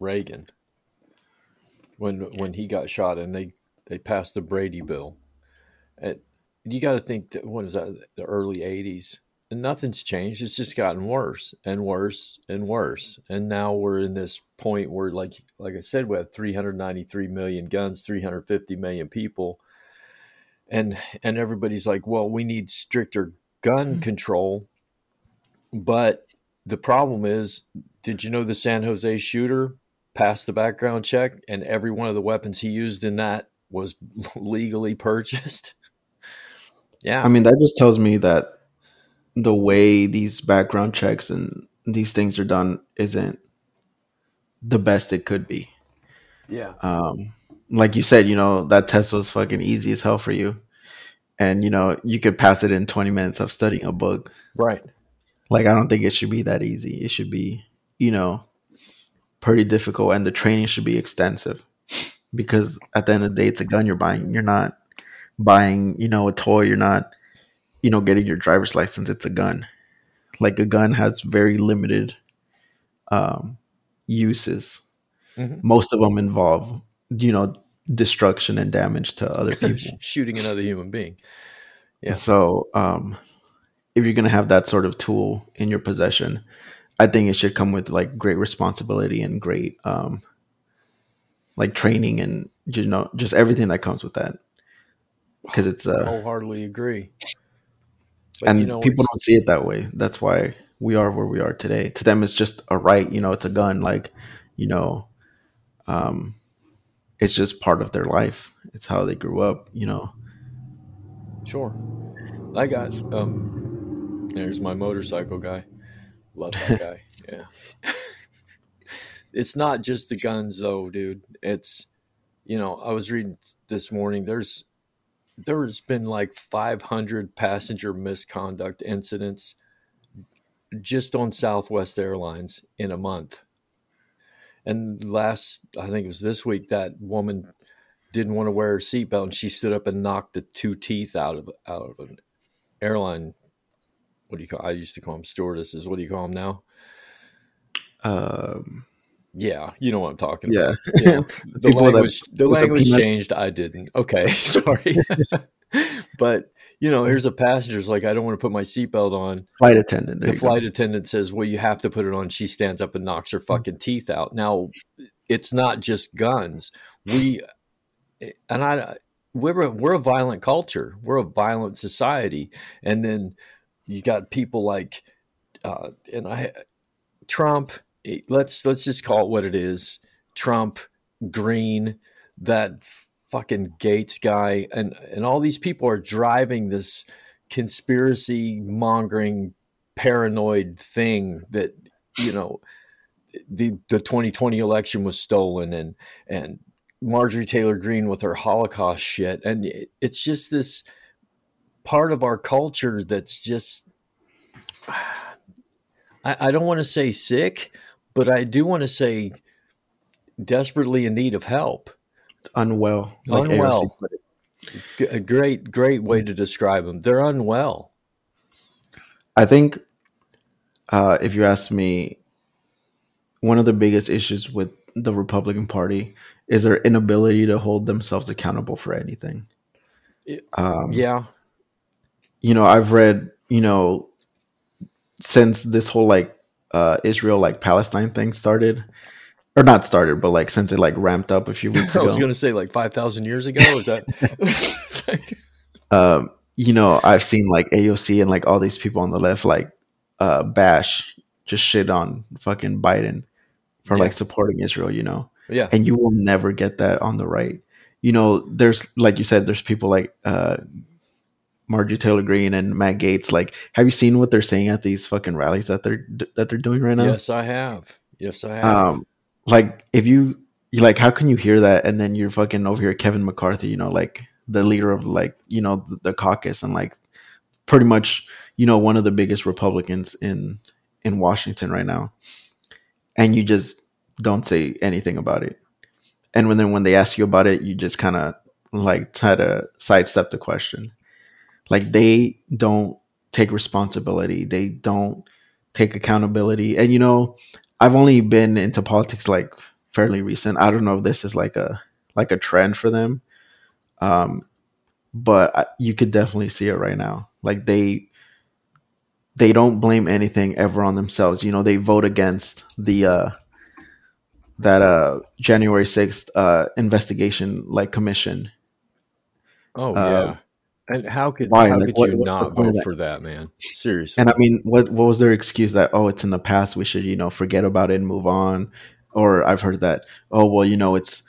Reagan, when when he got shot, and they they passed the Brady bill. And you got to think that what is that? The early '80s, and nothing's changed. It's just gotten worse and worse and worse. And now we're in this point where, like like I said, we have 393 million guns, 350 million people, and and everybody's like, well, we need stricter gun mm. control but the problem is, did you know the San Jose shooter passed the background check and every one of the weapons he used in that was legally purchased? yeah. i mean that just tells me that the way these background checks and these things are done isn't the best it could be yeah. um, like you said, you know, that test was fucking easy as hell for you. And, you know, you could pass it in 20 minutes of studying a book. Right. Like, I don't think it should be that easy. It should be, you know, pretty difficult and the training should be extensive because at the end of the day, it's a gun you're buying. You're not buying, you know, a toy. You're not, you know, getting your driver's license. It's a gun. Like, a gun has very limited um, uses Mhm. most of them involve you know destruction and damage to other people Shooting another human being. Yeah. so um if you're going to have that sort of tool in your possession i think it should come with like great responsibility and great um like training and you know just everything that comes with that because it's uh Wholeheartedly agree. But and you know, people don't see it that way that's why we are where we are today to them it's just a right you know it's a gun like you know um it's just part of their life it's how they grew up you know Sure. I got um there's my motorcycle guy. Love that guy. Yeah. it's not just the guns though, dude. It's you know, I was reading this morning there's there's been like 500 passenger misconduct incidents just on Southwest Airlines in a month. And last I think it was this week that woman didn't want to wear her seatbelt and she stood up and knocked the two teeth out of out of an airline. What do you call? I used to call them stewardesses. What do you call them now? um Yeah, you know what I'm talking yeah about. Yeah. The People that- language, the language changed. I didn't. Okay, sorry. but you know, here's a passenger's like, I don't want to put my seatbelt on. flight attendant the you go. flight attendant says, "Well, you have to put it on." She stands up and knocks her fucking teeth out. Now, it's not just guns. We and I we're a, we're a violent culture. We're a violent society, and then you got people like uh, and I Trump. Eh, Let's let's just call it what it is. Trump, Greene, that fucking Gaetz guy, and and all these people are driving this conspiracy mongering paranoid thing that you know the the 2020 election was stolen and and Marjorie Taylor Greene with her Holocaust shit and it, it's just this part of our culture that's just I, I don't want to say sick but I do want to say desperately in need of help. Unwell like Unwell. AOC put it. G- a great great way to describe them they're unwell. I think uh if you ask me one of the biggest issues with the republican party is their inability to hold themselves accountable for anything. Um yeah. you know i've read you know since this whole like uh israel like palestine thing started or not started but like since it like ramped up a few weeks ago. I was going to say like 5,000 years ago. Is that? Like- um you know, I've seen like AOC and like all these people on the left like uh bash just shit on fucking Biden for Yeah. like supporting Israel, you know. Yeah. And you will never get that on the right. You know, there's like you said, there's people like uh Marjorie Taylor Greene and Matt Gaetz. Like, have you seen what they're saying at these fucking rallies that they're that they're doing right now? Yes, I have. Yes, I have. Um, like if you you like, how can you hear that and then you're fucking over here, Kevin McCarthy, you know, like the leader of like you know the, the caucus and like pretty much you know one of the biggest Republicans in in Washington right now, and you just don't say anything about it. And when then when they ask you about it, you just kind of like try to sidestep the question. Like they don't take responsibility. They don't take accountability. And you know, I've only been into politics like fairly recent. I don't know if this is like a like a trend for them. Um but I, you could definitely see it right now. Like they they don't blame anything ever on themselves. You know, they vote against the uh that uh January 6th uh investigation like commission. oh uh, yeah. And how could why? how Like, could what- you not vote that? for that, man? Seriously. And I mean, what what was their excuse that oh, it's in the past, we should you know forget about it and move on? Or I've heard that oh well, you know it's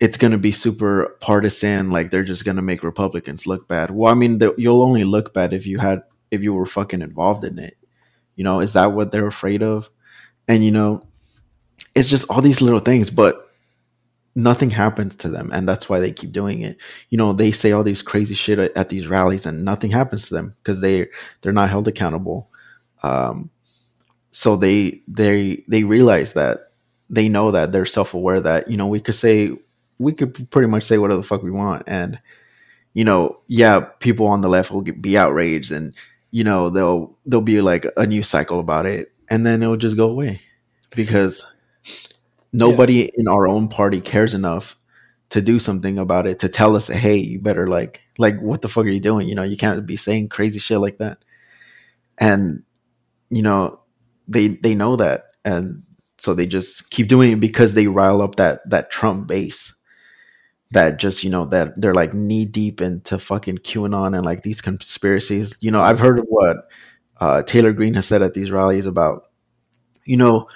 it's going to be super partisan, like they're just going to make Republicans look bad. Well, I mean, the, you'll only look bad if you had if you were fucking involved in it. You know, is that what they're afraid of? And you know, it's just all these little things, but nothing happens to them, and that's why they keep doing it. You know, they say all these crazy shit at, at these rallies, and nothing happens to them because they they're not held accountable. Um, so they they they realize that they know that they're self aware that you know we could say we could pretty much say whatever the fuck we want, and you know, yeah, people on the left will get, be outraged, and you know they'll there'll be like a new cycle about it, and then it'll just go away because nobody in our own party cares enough to do something about it to tell us hey you better like like what the fuck are you doing? You know you can't be saying crazy shit like that. And you know they they know that. And so they just keep doing it because they rile up that that trump base that just you know that they're like knee deep into fucking qanon and like these conspiracies. You know i've heard of what uh, taylor greene has said at these rallies about you know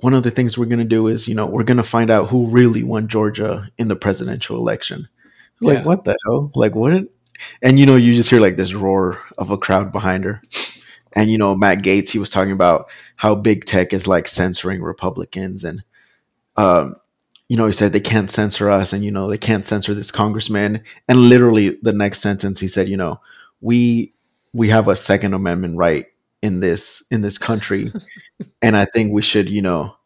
one of the things we're going to do is, you know, we're going to find out who really won Georgia in the presidential election. Like, Yeah. what the hell? Like, what? And, you know, you just hear like this roar of a crowd behind her. And, you know, Matt Gaetz, he was talking about how big tech is like censoring Republicans. And, um, you know, he said they can't censor us and, you know, they can't censor this congressman. And literally the next sentence, he said, you know, we, we have a second amendment right in this, in this country and I think we should, you know,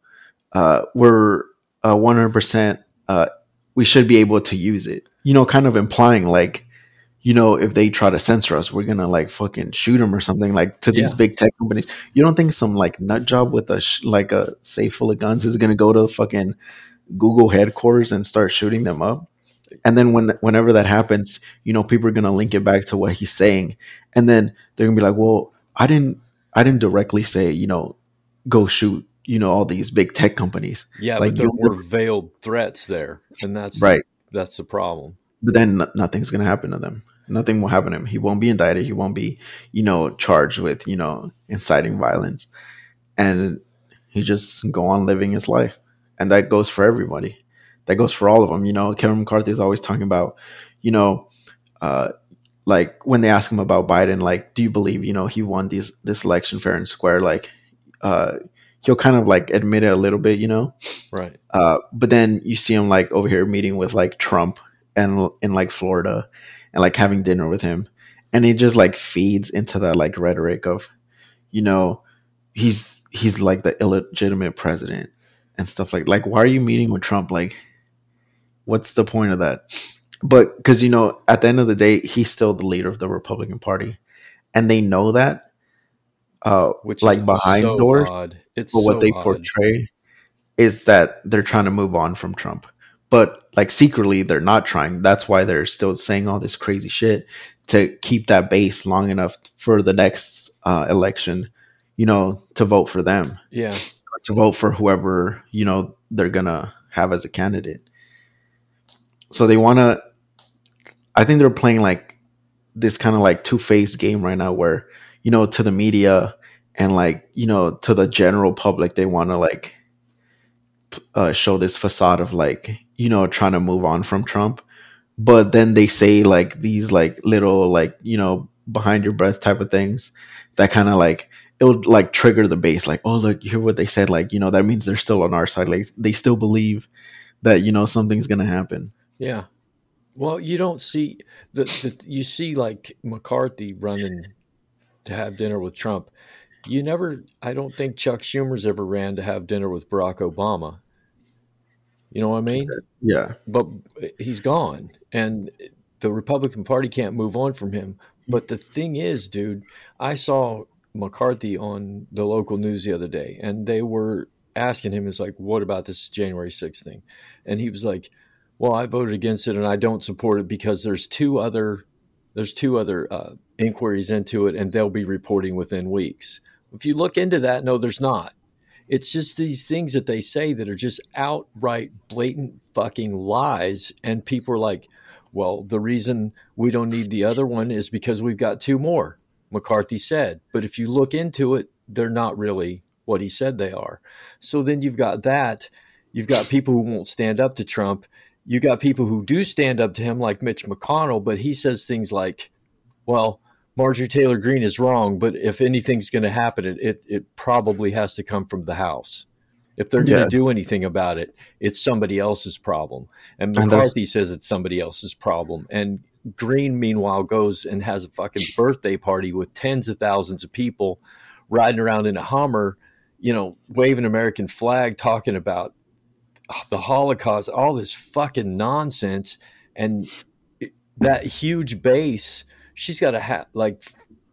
uh, we're uh, 100%, uh, we should be able to use it, you know, kind of implying like, you know, if they try to censor us, we're gonna like fucking shoot them or something like to these Yeah. big tech companies. You don't think some like nut job with a sh- like a safe full of guns is gonna go to fucking Google headquarters and start shooting them up? And then when whenever that happens, you know, people are gonna link it back to what he's saying, and then they're gonna be like, "Well, I didn't, I didn't directly say, you know, go shoot, you know, all these big tech companies." yeah, like, but there were veiled threats there, and that's Right. That's the problem. but then nothing's going to happen to them. Nothing will happen to him. He won't be indicted. He won't be, you know, charged with, you know, inciting violence. And he just go on living his life. And that goes for everybody. That goes for all of them. You know, Kevin McCarthy is always talking about, you know, uh, like when they ask him about Biden, like, do you believe, you know, he won these this election fair and square? Like, uh, he'll kind of like admit it a little bit, you know. Right. Uh, but then you see him like over here meeting with like Trump and in like Florida and like having dinner with him. And it just like feeds into that like rhetoric of, you know, he's he's like the illegitimate president and stuff like like why are you meeting with Trump? Like what's the point of that? But because you know, at the end of the day, he's still the leader of the Republican Party. And they know that. Uh Which like behind so doors odd. It's but what they odd. portray is that they're trying to move on from Trump. But like secretly, they're not trying. That's why they're still saying all this crazy shit to keep that base long enough for the next uh, election, you know, to vote for them, Yeah. to vote for whoever, you know, they're to have as a candidate. So they want to, I think they're playing like this kind of like two faced game right now where you know to the media and like you know to the general public they want to like uh, show this facade of like you know trying to move on from Trump, but then they say like these like little like you know behind your breath type of things that kind of like it would like trigger the base like oh look you hear what they said like you know that means they're still on our side like they still believe that you know something's gonna happen. Yeah well you don't see the, the you see like mccarthy running to have dinner with trump. You never i don't think chuck schumer's ever ran to have dinner with barack obama. You know what i mean? Yeah. But he's gone and the republican party can't move on from him. But the thing is dude i saw mccarthy on the local news the other day and they were asking him is like what about this january 6th thing? And he was like well i voted against it and i don't support it because there's two other there's two other uh, inquiries into it and they'll be reporting within weeks if you look into that, no, there's not. It's just these things that they say that are just outright blatant fucking lies. And people are like, well, the reason we don't need the other one is because we've got two more, McCarthy said. But if you look into it, they're not really what he said they are. So then you've got that. You've got people who won't stand up to Trump. You got people who do stand up to him, like Mitch McConnell, but he says things like, well, Marjorie Taylor Greene is wrong, but if anything's going to happen, it, it, it probably has to come from the House. If they're going to do anything about it, it's somebody else's problem. And McCarthy and says it's somebody else's problem. And Greene, meanwhile, goes and has a fucking birthday party with tens of thousands of people riding around in a Hummer, you know, waving American flag, talking about the Holocaust, all this fucking nonsense. And that huge base – she's got a ha- like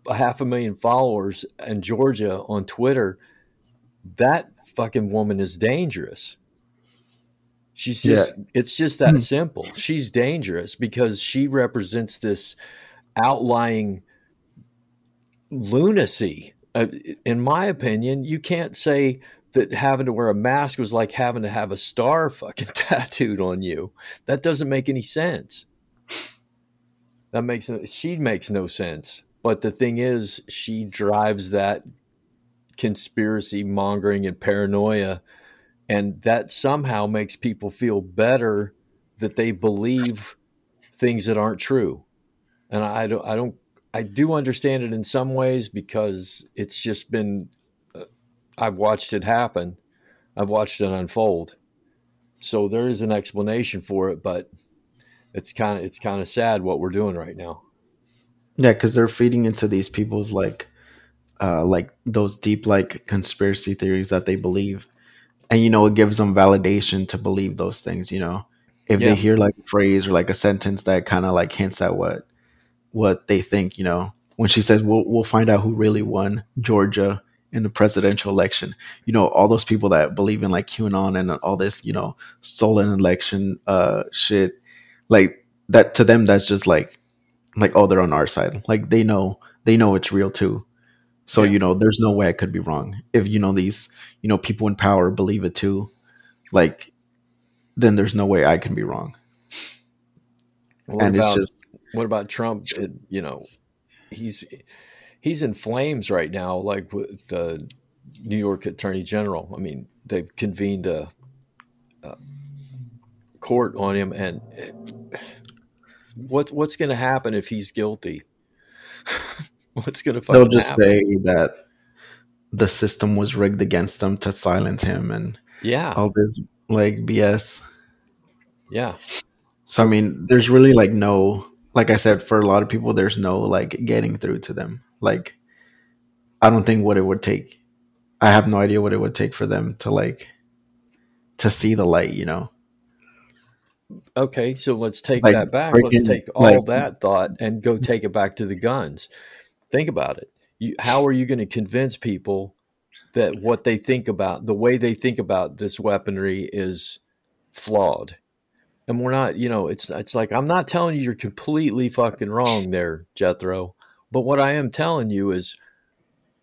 a half a million followers in Georgia on Twitter. That fucking woman is dangerous. She's just yeah. it's just that hmm. simple. She's dangerous because she represents this outlying lunacy. Uh, in my opinion, you can't say that having to wear a mask was like having to have a star fucking tattooed on you. That doesn't make any sense. That makes she makes no sense. But the thing is, she drives that conspiracy mongering and paranoia, and that somehow makes people feel better that they believe things that aren't true. And I don't, I don't, I do understand it in some ways because it's just been, I've watched it happen, I've watched it unfold. So there is an explanation for it, but it's kind of it's kind of sad what we're doing right now. Yeah, because they're feeding into these people's like, uh, like those deep like conspiracy theories that they believe, and you know it gives them validation to believe those things. You know, if yeah. they hear like a phrase or like a sentence that kind of like hints at what what they think, you know, when she says we'll we'll find out who really won Georgia in the presidential election. You know, all those people that believe in like QAnon and all this, you know, stolen election uh shit like that to them that's just like like oh they're on our side. Like they know they know it's real too. So yeah. you know there's no way i could be wrong. If you know these you know people in power believe it too like then there's no way i can be wrong. What and about, it's just what about trump? It, you know he's he's in flames right now like with the new york attorney general i mean they've convened a, a court on him and what what's going to happen if he's guilty? what's going to They'll just happen? say that the system was rigged against them to silence him and yeah, all this like BS. Yeah. So I mean, there's really like no like I said for a lot of people there's no like getting through to them. Like I don't think what it would take I have no idea what it would take for them to like to see the light, you know. Okay, so let's take like that back. Let's take all like, that thought and go take it back to the guns. Think about it. You, how are you going to convince people that what they think about, the way they think about this weaponry is flawed? And we're not, you know, it's it's like I'm not telling you you're completely fucking wrong there, Jethro. But what I am telling you is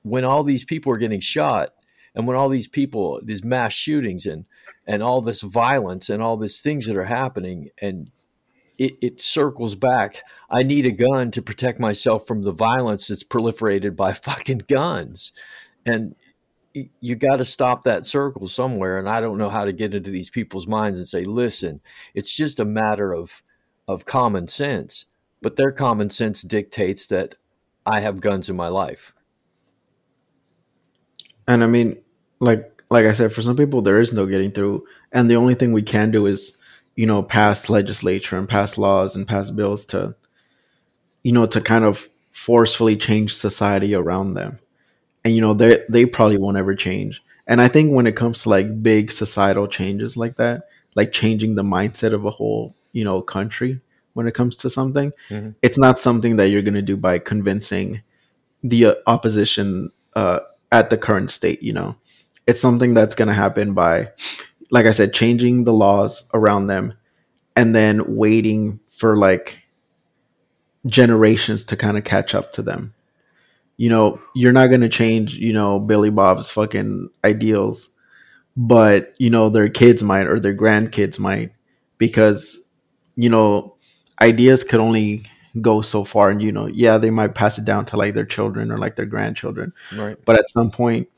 when all these people are getting shot and when all these people, these mass shootings and and all this violence and all these things that are happening and it, it circles back. I need a gun to protect myself from the violence that's proliferated by fucking guns. And you got to stop that circle somewhere. And I don't know how to get into these people's minds and say, listen, it's just a matter of, of common sense. But their common sense dictates that I have guns in my life. And I mean, like like I said, for some people there is no getting through, and the only thing we can do is you know, pass legislature and pass laws and pass bills to, you know, to kind of forcefully change society around them. And, you know, they, they probably won't ever change. And I think when it comes to like big societal changes like that, like changing the mindset of a whole, you know, country when it comes to something, mm-hmm. it's not something that you're going to do by convincing the uh, opposition uh, at the current state, you know. It's something that's going to happen by like I said, changing the laws around them and then waiting for like generations to kind of catch up to them. You know, you're not going to change, you know, Billy Bob's fucking ideals, but, you know, their kids might or their grandkids might because, you know, ideas could only go so far and you know yeah they might pass it down to like their children or like their grandchildren right but at some point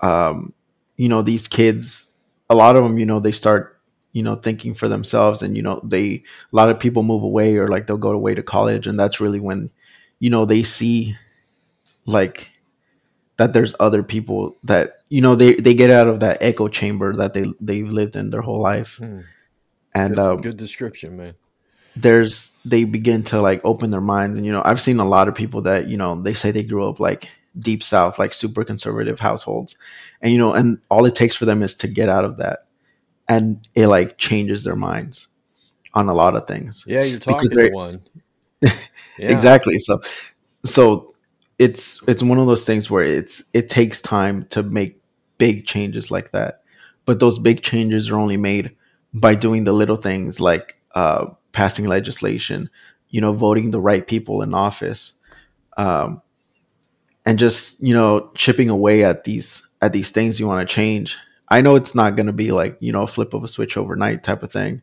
um you know these kids a lot of them, you know, they start, you know, thinking for themselves and, you know, they, a lot of people move away or like they'll go away to college. And that's really when, you know, they see like that there's other people that, you know, they, they get out of that echo chamber that they, they've lived in their whole life. Hmm. And, good, um, good description, man. there's they begin to like open their minds. And you know i've seen a lot of people that you know they say they grew up like deep south like super conservative households. And you know and all it takes for them is to get out of that. And it like changes their minds on a lot of things. Yeah you're talking to one. Yeah. exactly. So so it's it's one of those things where it's it takes time to make big changes like that but those big changes are only made by doing the little things like uh, passing legislation you know voting the right people in office um, and just you know chipping away at these at these things you want to change. I know it's not going to be like, you know, a flip of a switch overnight type of thing,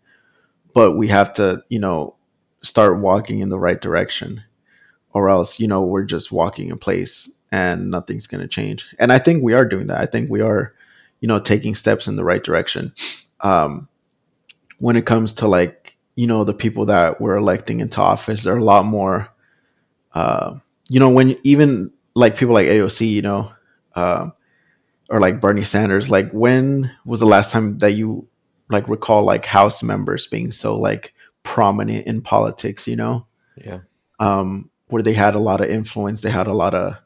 but we have to, you know, start walking in the right direction or else, you know, we're just walking in place and nothing's going to change. And I think we are doing that. I think we are, you know, taking steps in the right direction. Um, when it comes to like, you know, the people that we're electing into office, they're a lot more, uh, you know, when even like people like AOC, you know, uh, or like Bernie Sanders, like when was the last time that you like recall like House members being so like prominent in politics? You know, yeah, um, where they had a lot of influence, they had a lot of,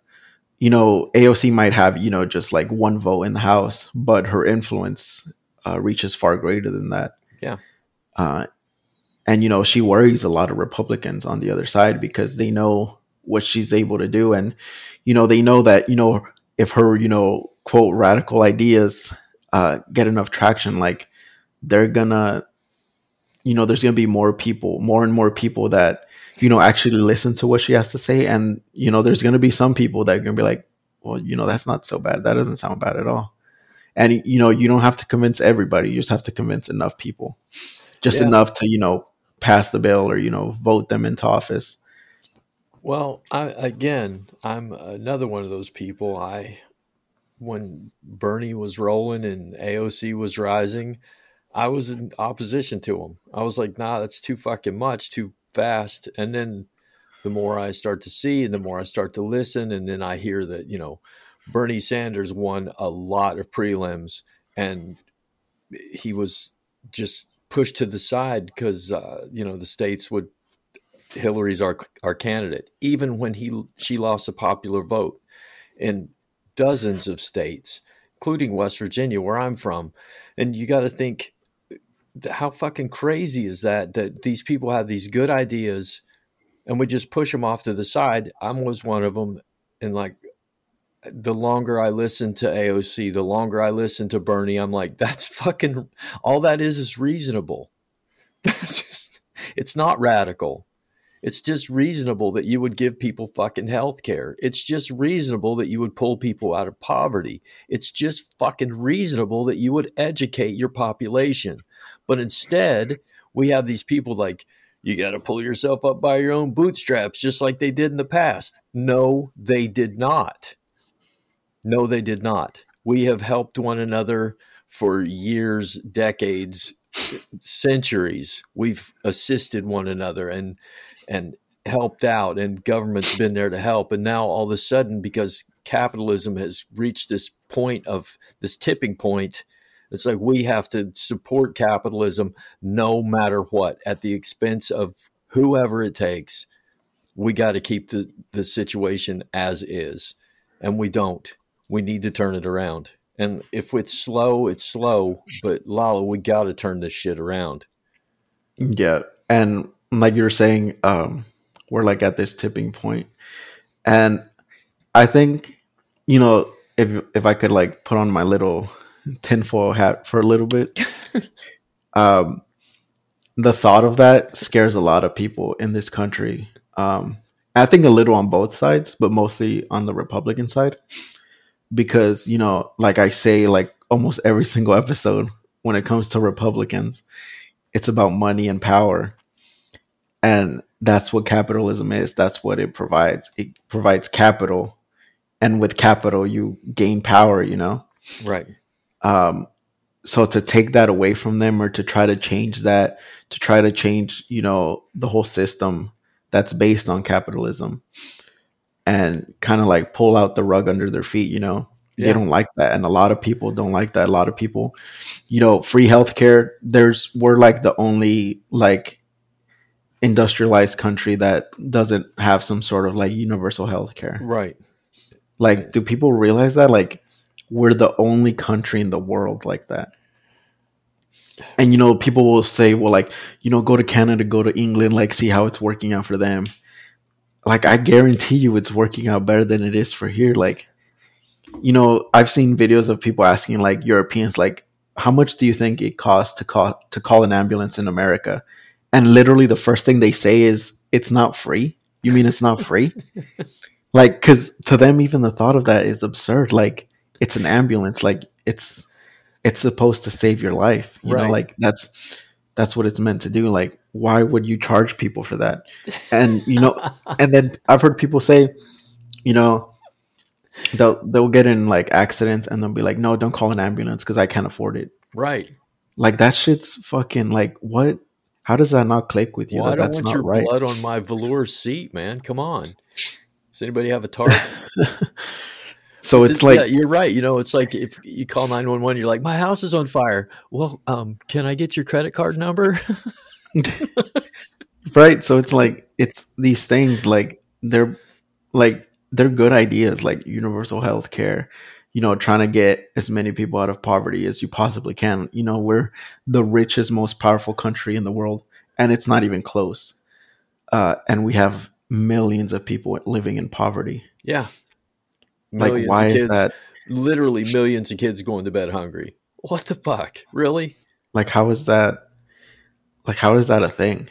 you know, AOC might have you know just like one vote in the House, but her influence uh, reaches far greater than that. Yeah, uh, and you know she worries a lot of Republicans on the other side because they know what she's able to do, and you know they know that you know if her you know quote radical ideas uh, get enough traction, like they're gonna, you know, there's gonna be more people, more and more people that you know actually listen to what she has to say, and you know, there's gonna be some people that are gonna be like, well, you know, that's not so bad. That doesn't sound bad at all. And you know, you don't have to convince everybody. You just have to convince enough people, just yeah. enough to you know pass the bill or you know vote them into office. Well, I, again, I'm another one of those people. I when Bernie was rolling and AOC was rising, I was in opposition to him. I was like, nah, that's too fucking much, too fast. And then the more I start to see and the more I start to listen, and then I hear that, you know, Bernie Sanders won a lot of prelims and he was just pushed to the side because, uh, you know, the states would, Hillary's our, our candidate, even when he, she lost a popular vote. in dozens of states, including West Virginia, where I'm from. And you got to think, how fucking crazy is that? That these people have these good ideas and we just push them off to the side. I was one of them. And like, the longer I listen to AOC, the longer I listen to Bernie, I'm like, that's fucking all that is is reasonable. That's just, it's not radical. It's just reasonable that you would give people fucking health care. It's just reasonable that you would pull people out of poverty. It's just fucking reasonable that you would educate your population. But instead, we have these people like you got to pull yourself up by your own bootstraps, just like they did in the past. No, they did not. No, they did not. We have helped one another for years, decades, centuries. We've assisted one another and and helped out, and government's been there to help. And now all of a sudden, because capitalism has reached this point of this tipping point, it's like we have to support capitalism no matter what, at the expense of whoever it takes. We got to keep the, the situation as is. And we don't. We need to turn it around. And if it's slow, it's slow. But Lala, we got to turn this shit around. Yeah. And like you were saying, um, we're like at this tipping point. And I think, you know, if if I could like put on my little tinfoil hat for a little bit. um, the thought of that scares a lot of people in this country. Um, I think a little on both sides, but mostly on the Republican side. Because, you know, like I say, like almost every single episode, when it comes to Republicans, it's about money and power. And that's what capitalism is. That's what it provides. It provides capital. And with capital, you gain power, you know? Right. Um, so to take that away from them or to try to change that, to try to change, you know, the whole system that's based on capitalism and kind of like pull out the rug under their feet, you know, yeah. they don't like that. And a lot of people don't like that. A lot of people, you know, free healthcare, there's, we're like the only like industrialized country that doesn't have some sort of like universal healthcare. Right. Like, right. do people realize that? Like, we're the only country in the world like that. And you know, people will say, well, like, you know, go to Canada, go to England, like, see how it's working out for them. Like, I guarantee you it's working out better than it is for here. Like, you know, I've seen videos of people asking, like, Europeans, like, how much do you think it costs to call to call an ambulance in America? And literally the first thing they say is, it's not free. You mean it's not free? like, because to them, even the thought of that is absurd. Like, it's an ambulance. Like it's it's supposed to save your life. You right. know, like that's that's what it's meant to do. Like, why would you charge people for that? And you know, and then I've heard people say, you know, they'll they'll get in like accidents and they'll be like, no, don't call an ambulance because I can't afford it. Right. Like that shit's fucking like what? How does that not click with you? Well, that I don't want your right? blood on my velour seat, man. Come on. Does anybody have a tarp? So it's like yeah, you're right. You know, it's like if you call nine one one, you're like, my house is on fire. Well, um, can I get your credit card number? right. So it's like it's these things like they're like they're good ideas like universal health care. You know, trying to get as many people out of poverty as you possibly can. You know, we're the richest, most powerful country in the world, and it's not even close. Uh, and we have millions of people living in poverty. Yeah, Millions like, why is that? Literally millions of kids going to bed hungry. What the fuck? Really? Like, how is that? Like, how is that a thing?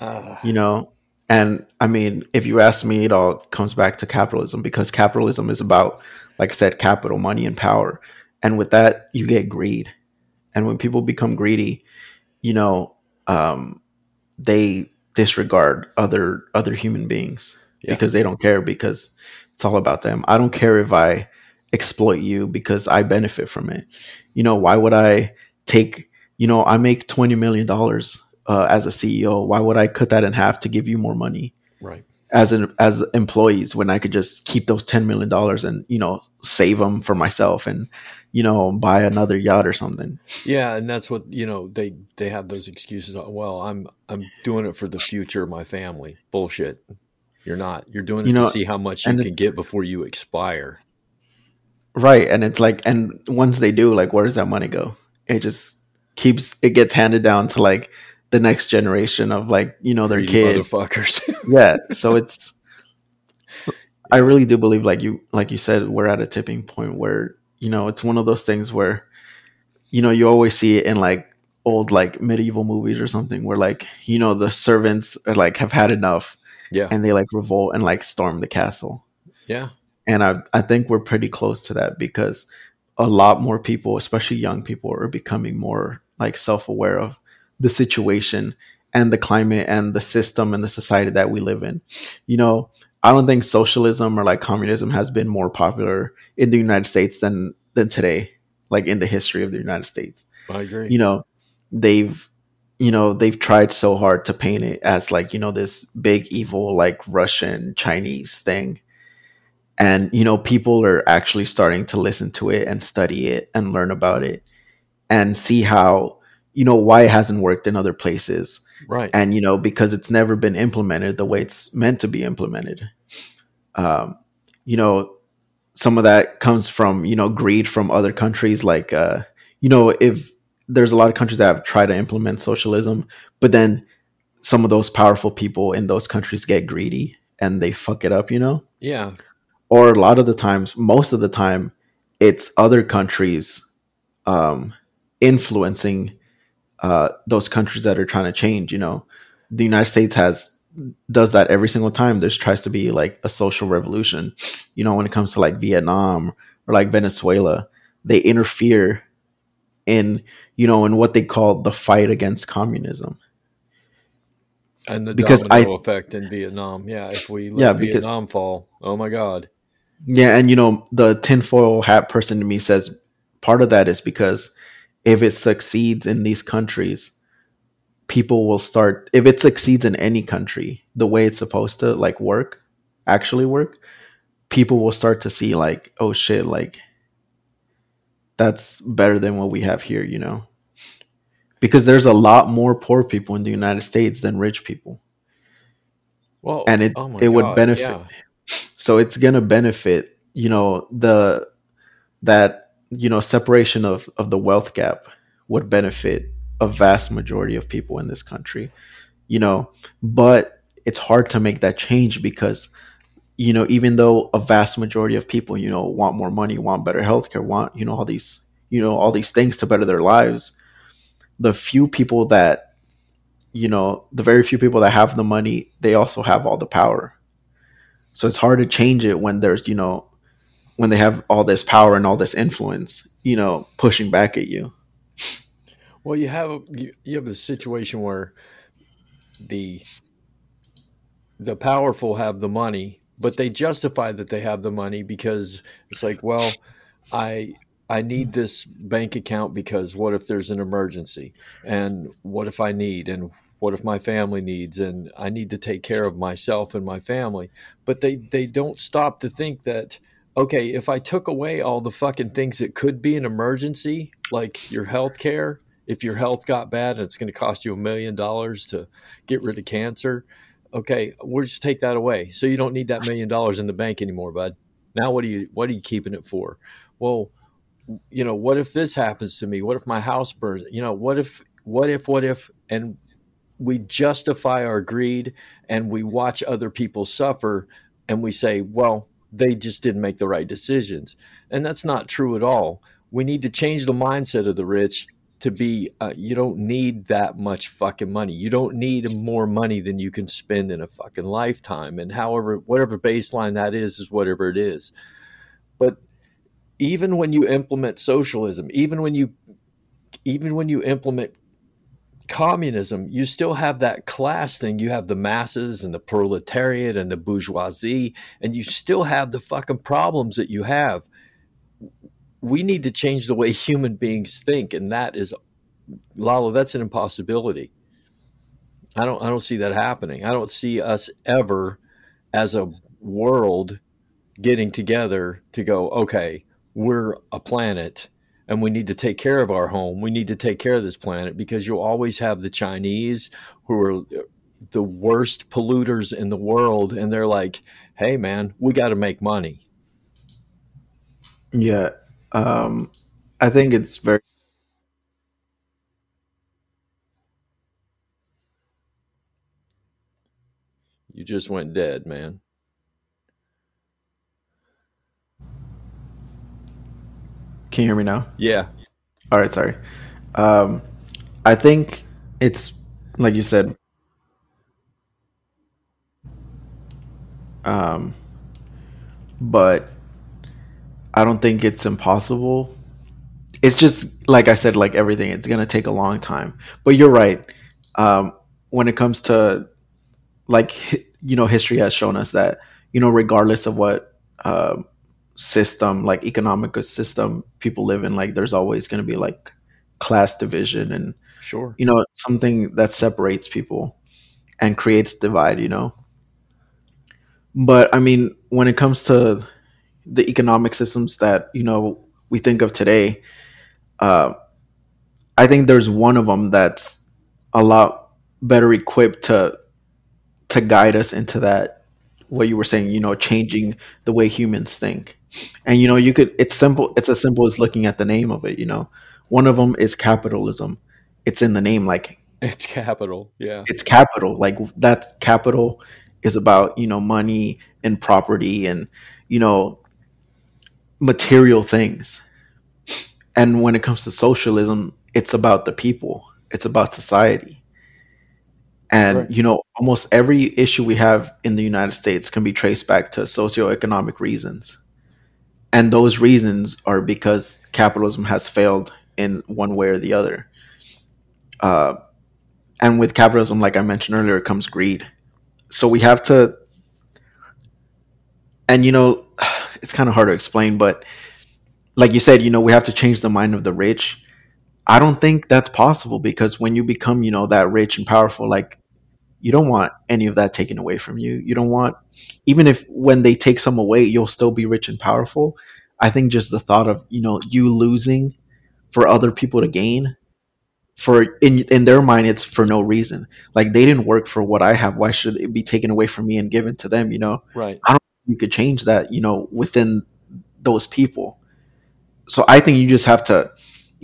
Uh, you know, and I mean, if you ask me, it all comes back to capitalism because capitalism is about, like I said, capital, money, and power. And with that, you get greed. And when people become greedy, you know, um, they disregard other other human beings yeah. because they don't care because it's all about them. I don't care if I exploit you because I benefit from it. You know, why would I take, you know, I make $20 million uh, as a CEO. Why would I cut that in half to give you more money? Right. As an, as employees, when I could just keep those $10 million and, you know, save them for myself and, you know, buy another yacht or something. Yeah. And that's what, you know, they, they have those excuses. Well, I'm, I'm doing it for the future of my family. Bullshit. You're not. You're doing it you know, to see how much you can get before you expire. Right. And it's like, and once they do, like, where does that money go? It just keeps, it gets handed down to like the next generation of like, you know, their Greedy kid. Motherfuckers. yeah. So it's, I really do believe, like you, like you said, we're at a tipping point where, you know, it's one of those things where, you know, you always see it in like old, like medieval movies or something where like, you know, the servants are like have had enough yeah. And they like revolt and like storm the castle. Yeah. And I I think we're pretty close to that because a lot more people, especially young people, are becoming more like self aware of the situation and the climate and the system and the society that we live in. You know, I don't think socialism or like communism has been more popular in the United States than than today, like in the history of the United States. I agree. You know, they've you know they've tried so hard to paint it as like you know this big evil like Russian Chinese thing. And you know people are actually starting to listen to it and study it and learn about it and see how you know why it hasn't worked in other places right. and you know because it's never been implemented the way it's meant to be implemented um, you know some of that comes from you know greed from other countries like uh, you know if there's a lot of countries that have tried to implement socialism but then some of those powerful people in those countries get greedy and they fuck it up you know yeah. or a lot of the times most of the time it's other countries um, influencing uh, those countries that are trying to change. You know, the United States has does that every single time. There's tries to be like a social revolution. You know, when it comes to like Vietnam or like Venezuela, they interfere in you know in what they call the fight against communism. And the Because domino I- effect in Vietnam. Yeah. If we let Yeah, because- Vietnam fall, oh my God. Yeah, and you know the tinfoil hat person to me says part of that is because if it succeeds in these countries, people will start. If it succeeds in any country, the way it's supposed to like work, actually work, people will start to see like, oh shit, like that's better than what we have here, you know. Because there's a lot more poor people in the United States than rich people. Well, And it- oh it would benefit- yeah. so it's gonna benefit you know the that you know separation of of the wealth gap would benefit a vast majority of people in this country you know but it's hard to make that change because you know even though a vast majority of people you know want more money want better healthcare want you know all these you know all these things to better their lives the few people that you know the very few people that have the money they also have all the power. So it's hard to change it when there's, you know, when they have all this power and all this influence, you know, pushing back at you. Well, you have you, you have a situation where the the powerful have the money, but they justify that they have the money because it's like, well, I I need this bank account because what if there's an emergency, and what if I need, and what if my family needs, and I need to take care of myself and my family, but they they don't stop to think that okay, if I took away all the fucking things that could be an emergency, like your health care, if your health got bad and it's going to cost you a million dollars to get rid of cancer, okay, we'll just take that away. So you don't need that million dollars in the bank anymore, bud. Now what are you what are you keeping it for? Well, you know, what if this happens to me? What if my house burns? You know, what if what if what if and we justify our greed and we watch other people suffer and we say, well, they just didn't make the right decisions. And that's not true at all. We need to change the mindset of the rich to be uh, you don't need that much fucking money. You don't need more money than you can spend in a fucking lifetime. And however, whatever baseline that is, is whatever it is. But even when you implement socialism, even when you even when you implement communism, you still have that class thing. You have the masses and the proletariat and the bourgeoisie, and you still have the fucking problems that you have. We need to change the way human beings think, and that is, Lalo, that's an impossibility. I don't, I don't see that happening. I don't see us ever, as a world, getting together to go, okay, we're a planet and we need to take care of our home. We need to take care of this planet because you'll always have the Chinese who are the worst polluters in the world. And they're like, hey, man, we got to make money. Yeah. Um, I think it's very. You just went dead, man. Can you hear me now? Yeah. All right, sorry. Um, I think it's like you said. Um, but I don't think it's impossible. It's just like I said, like everything, it's gonna take a long time. But you're right. Um, when it comes to like you know history has shown us that you know regardless of what uh, system like economic system people live in like there's always going to be like class division and Sure. you know something that separates people and creates divide you know but i mean when it comes to the economic systems that you know we think of today uh, i think there's one of them that's a lot better equipped to to guide us into that what you were saying you know changing the way humans think and you know you could it's simple it's as simple as looking at the name of it you know one of them is capitalism it's in the name like It's capital. Yeah. it's capital like that capital is about you know money and property and you know material things and when it comes to socialism it's about the people it's about society and Right. you know almost every issue we have in the united states can be traced back to socioeconomic reasons and those reasons are because capitalism has failed in one way or the other. Uh, and with capitalism like i mentioned earlier comes greed. So we have to and you know it's kind of hard to explain but like you said you know we have to change the mind of the rich. I don't think that's possible because when you become you know that rich and powerful like you don't want any of that taken away from you. You don't want even if when they take some away you'll still be rich and powerful. I think just the thought of you know you losing for other people to gain for in in their mind it's for no reason. Like they didn't work for what i have. Why should it be taken away from me and given to them you know? Right. I don't you could change that you know within those people. So i think you just have to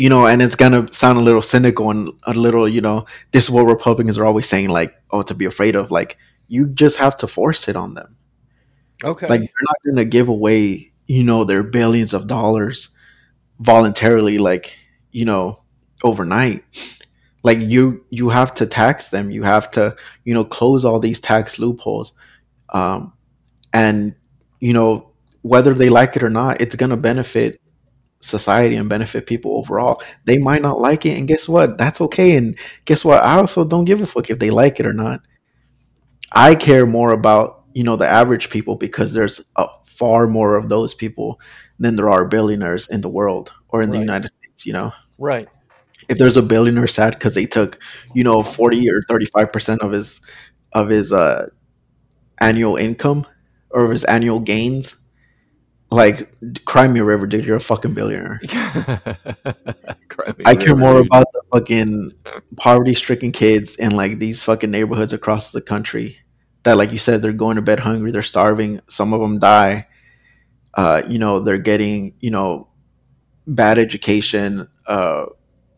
you know and it's gonna sound a little cynical and a little you know this is what republicans are always saying like oh to be afraid of like you just have to force it on them. Okay. like they're not gonna give away you know their billions of dollars voluntarily like you know overnight. Like you you have to tax them. You have to you know close all these tax loopholes. Um and you know whether they like it or not it's going to benefit society and benefit people overall they might not like it and guess what? That's okay and guess what? I also don't give a fuck if they like it or not. I care more about you know the average people because there's a far more of those people than there are billionaires in the world or in the united states you know? Right. if there's a billionaire sad because they took you know 40 or 35 percent of his of his uh annual income or of his annual gains like cry me a river dude you're a fucking billionaire. I care river, more dude. about the fucking poverty stricken kids in like these fucking neighborhoods across the country that like you said they're going to bed hungry they're starving some of them die. Uh you know they're getting you know bad education uh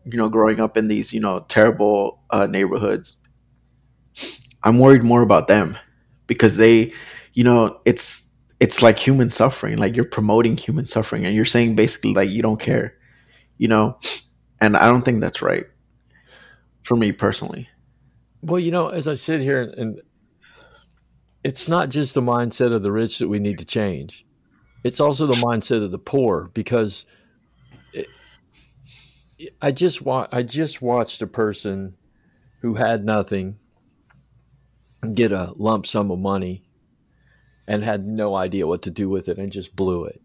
you know growing up in these you know terrible uh neighborhoods. I'm worried more about them because they you know it's it's like human suffering like you're promoting human suffering and you're saying basically like you don't care you know and i don't think that's right for me personally Well, you know, as I sit here and it's not just the mindset of the rich that we need to change. It's also the mindset of the poor because it, I just wa- I just watched a person who had nothing get a lump sum of money and had no idea what to do with it and just blew it.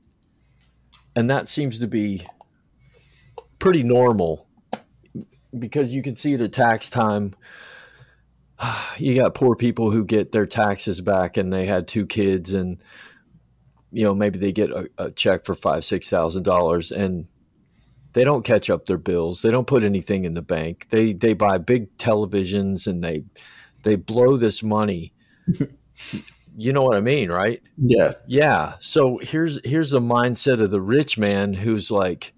And that seems to be pretty normal because you can see at tax time. You got poor people who get their taxes back and they had two kids and you know maybe they get a, a check for five six thousand dollars and they don't catch up their bills. They don't put anything in the bank. They they buy big televisions and they they blow this money you know what i mean right yeah yeah so here's here's the mindset of the rich man who's like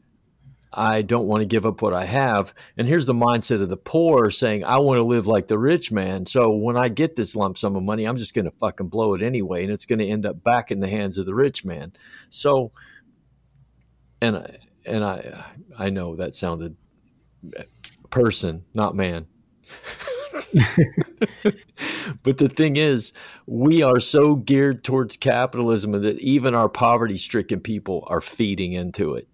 I don't want to give up what I have. And here's the mindset of the poor saying, I want to live like the rich man. So when I get this lump sum of money, I'm just going to fucking blow it anyway. And it's going to end up back in the hands of the rich man. So, and, I- and I, I know that sounded uh, person, not man. but the thing is, we are so geared towards capitalism that even our poverty stricken people are feeding into it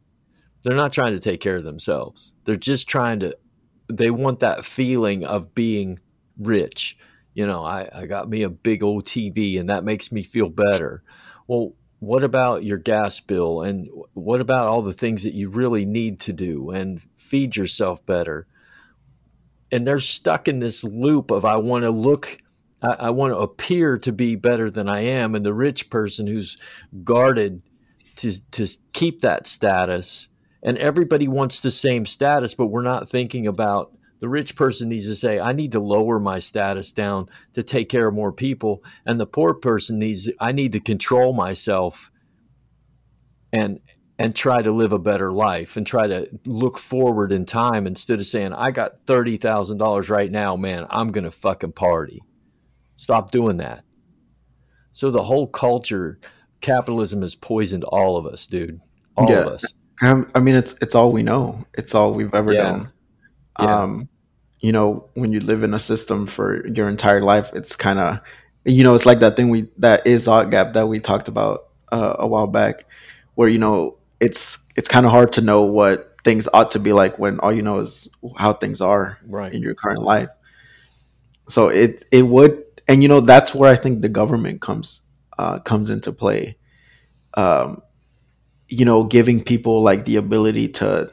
they're not trying to take care of themselves. They're just trying to they want that feeling of being rich. You know, I, I got me a big old TV and that makes me feel better. Well, what about your gas bill? And what about all the things that you really need to do and feed yourself better? And they're stuck in this loop of I want to look I, I want to appear to be better than I am. And the rich person who's guarded to to keep that status and everybody wants the same status but we're not thinking about the rich person needs to say i need to lower my status down to take care of more people and the poor person needs i need to control myself and and try to live a better life and try to look forward in time instead of saying i got $30000 right now man i'm gonna fucking party stop doing that so the whole culture capitalism has poisoned all of us, dude. All yeah. of us. Um, I mean, it's it's all we know. It's all we've ever yeah. done. Yeah. Um, you know, when you live in a system for your entire life, it's kind of, you know, it's like that thing we that is is-ought gap that we talked about uh, a while back, where you know it's it's kind of hard to know what things ought to be like when all you know is how things are right. in your current life. So it it would, and you know, that's where I think the government comes uh, comes into play. Um, you know, giving people like the ability to,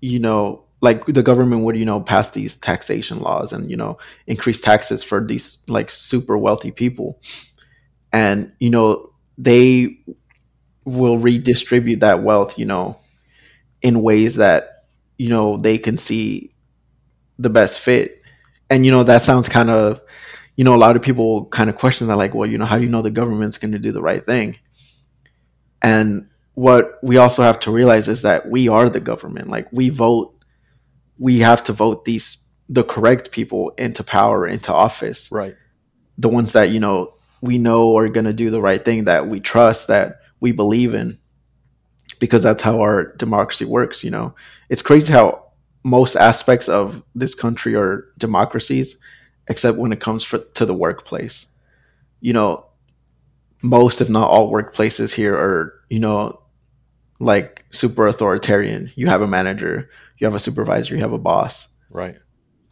you know, like the government would, you know, pass these taxation laws and, you know, increase taxes for these like super wealthy people. And, you know, they will redistribute that wealth, you know, in ways that, you know, they can see the best fit. And, you know, that sounds kind of you know, a lot of people kind of question that, like, well, you know, how do you know the government's going to do the right thing? And what we also have to realize is that we are the government. Like, we vote, we have to vote these the correct people into power, into office. Right. The ones that you know we know are going to do the right thing, that we trust, that we believe in, because that's how our democracy works. You know, it's crazy how most aspects of this country are democracies except when it comes for, to the workplace. You know, most, if not all, workplaces here are, you know, like super authoritarian. You have a manager, you have a supervisor, you have a boss. Right.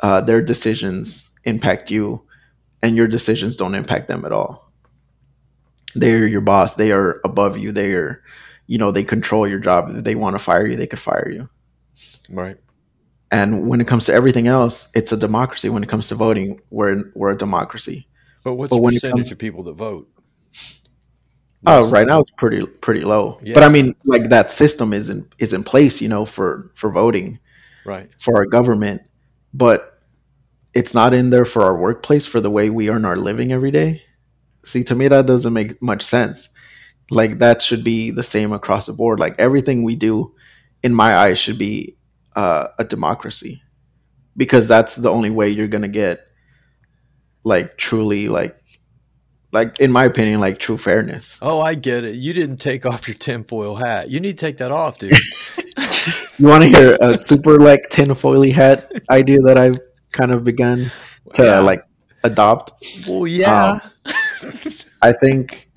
Uh, their decisions impact you, and your decisions don't impact them at all. They're your boss. They are above you. They are, you know, they control your job. If they want to fire you, they could fire you. Right. And when it comes to everything else, it's a democracy. When it comes to voting, we're we're a democracy. But what's but the percentage comes, of people that vote? oh, right now it's pretty pretty low. Yeah. But I mean, like that system is in is in place, you know, for for voting, right, for our government. But it's not in there for our workplace for the way we earn our living every day. See, to me, that doesn't make much sense. Like that should be the same across the board. Like everything we do, in my eyes, should be uh, a democracy. Because that's the only way you're gonna get like truly like like in my opinion like true fairness. Oh i get it. You didn't take off your tinfoil hat. You need to take that off dude. You want to hear a super like tinfoily hat idea that i've kind of begun to yeah. like adopt? Well yeah. Um, i think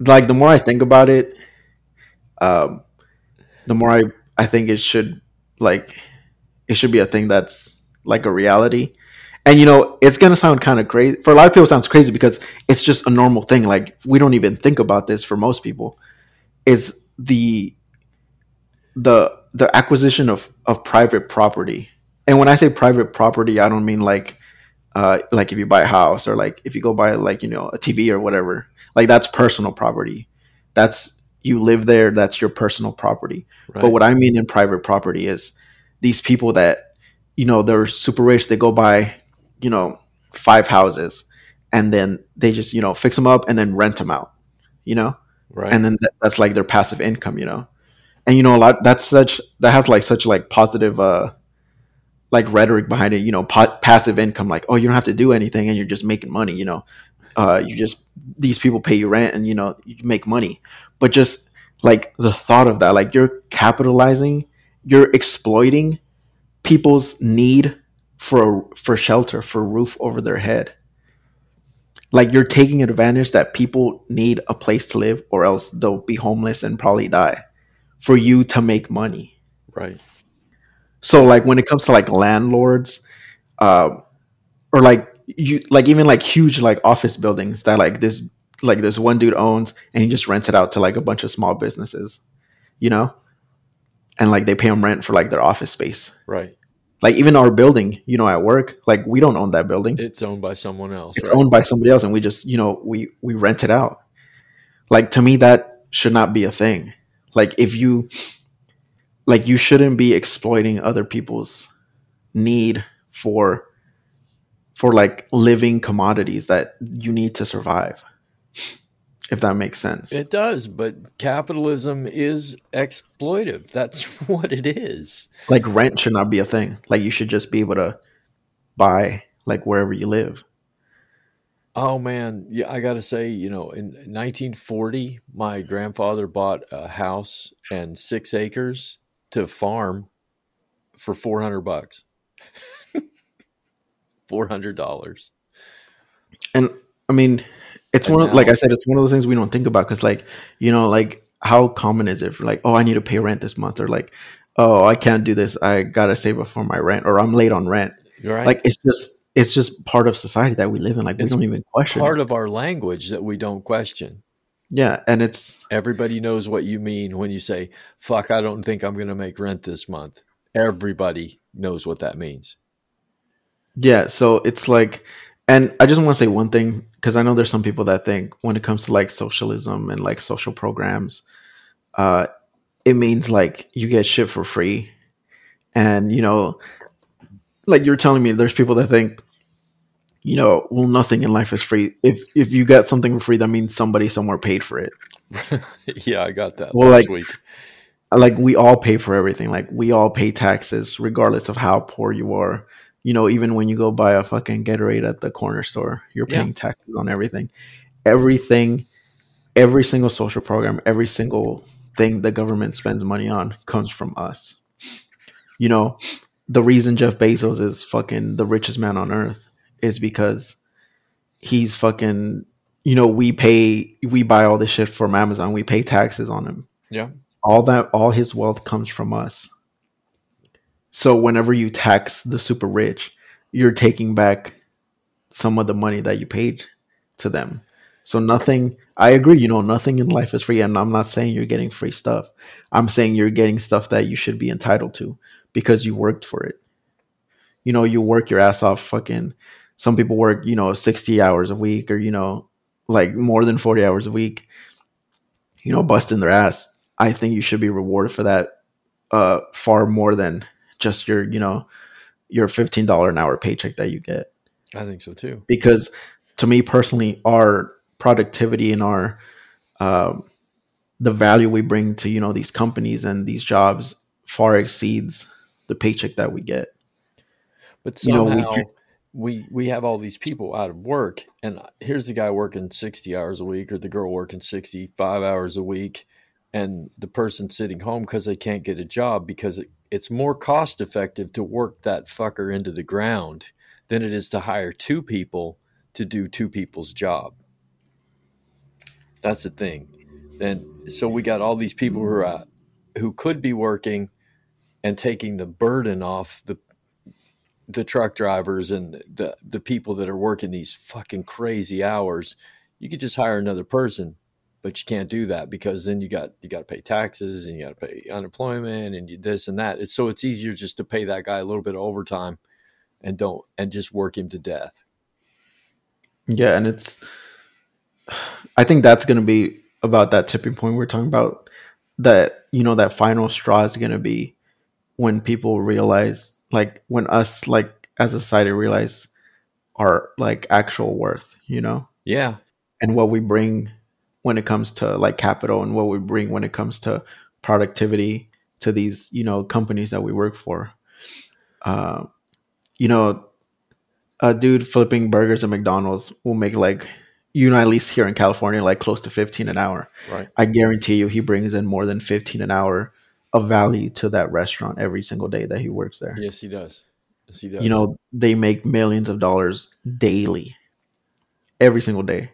like the more i think about it um the more i i think it should like it should be a thing that's like a reality. And you know, it's gonna sound kind of crazy. For a lot of people, it sounds crazy because it's just a normal thing. Like we don't even think about this for most people. Is the the the acquisition of of private property. And when I say private property, I don't mean like uh, like if you buy a house or like if you go buy like you know a TV or whatever. Like that's personal property. That's you live there, that's your personal property. Right. But what I mean in private property is these people that, you know, they're super rich, they go buy, you know, five houses and then they just, you know, fix them up and then rent them out, you know? Right. And then that's like their passive income, you know? And, you know, a lot, that's such, that has like such like positive, uh, like rhetoric behind it, you know, po- passive income, like, oh, you don't have to do anything and you're just making money, you know? Uh, you just, these people pay you rent and, you know, you make money. But just like the thought of that like you're capitalizing you're exploiting people's need for for shelter for roof over their head. Like you're taking advantage that people need a place to live or else they'll be homeless and probably die for you to make money. Right so like when it comes to like landlords uh, or like you like even like huge like office buildings that like this like this one dude owns and he just rents it out to like a bunch of small businesses, you know, and like they pay him rent for like their office space. Right. Like even our building, you know, at work, like we don't own that building. It's owned by someone else. it's right? owned by somebody else and we just you know we we rent it out like to me that should not be a thing like if you like you shouldn't be exploiting other people's need for for like living commodities that you need to survive if that makes sense. It does, but capitalism is exploitive. That's what it is. like rent should not be a thing. Like you should just be able to buy like wherever you live. Oh man, yeah, I got to say, you know, in 1940, my grandfather bought a house and 6 acres to farm for 400 bucks. $400. and i mean it's And one of, like i said it's one of those things we don't think about because like you know like how common is it for like oh i need to pay rent this month or like oh i can't do this i gotta save up for my rent or i'm late on rent Right? like it's just it's just part of society that we live in like we It's don't even question part it. of our language that we don't question. Yeah and it's Everybody knows what you mean when you say, fuck, I don't think I'm going to make rent this month. Everybody knows what that means. yeah so it's like and i just want to say one thing because i know there's some people that think when it comes to like socialism and like social programs uh it means like you get shit for free and you know like you're telling me there's people that think you know well nothing in life is free. If if you got something for free that means somebody somewhere paid for it. Yeah, I got that Well, like- week. like we all pay for everything. Like we all pay taxes regardless of how poor you are. You know even when you go buy a fucking Gatorade at the corner store you're Yeah. paying taxes on everything. Everything every single social program every single thing the government spends money on comes from us. You know the reason Jeff Bezos is fucking the richest man on earth is because he's fucking you know we pay we buy all this shit from Amazon. We pay taxes on him. Yeah. all that all his wealth comes from us. So whenever you tax the super rich you're taking back some of the money that you paid to them. So nothing i agree you know nothing in life is free. And i'm not saying you're getting free stuff. I'm saying you're getting stuff that you should be entitled to because you worked for it. You know you work your ass off fucking some people work you know 60 hours a week or you know like more than 40 hours a week you know busting their ass. I think you should be rewarded for that uh far more than just your you know your $15 an hour paycheck that you get. I think so too. because to me personally our productivity and our um, the value we bring to you know these companies and these jobs far exceeds the paycheck that we get. But You know, we somehow we, we have all these people out of work, and here's the guy working sixty hours a week, or the girl working sixty five hours a week, and the person sitting home because they can't get a job because it, it's more cost effective to work that fucker into the ground than it is to hire two people to do two people's job. That's the thing. Then so we got all these people who are who could be working and taking the burden off the the truck drivers and the the people that are working these fucking crazy hours. You could just hire another person, but you can't do that because then you got you got to pay taxes and you got to pay unemployment and you, this and that. It's, so it's easier just to pay that guy a little bit of overtime and don't and just work him to death. yeah and it's i think that's going to be about that tipping point we're talking about that you know that final straw is going to be when people realize like when us like as a society realize our like actual worth you know? Yeah, and what we bring when it comes to like capital and what we bring when it comes to productivity to these you know companies that we work for. Uh, you know a dude flipping burgers at mcdonald's will make like you know at least here in california like close to 15 an hour. Right. i guarantee you he brings in more than 15 an hour of value to that restaurant every single day that he works there. Yes, he does. Yes, he does. you know they make millions of dollars daily every single day.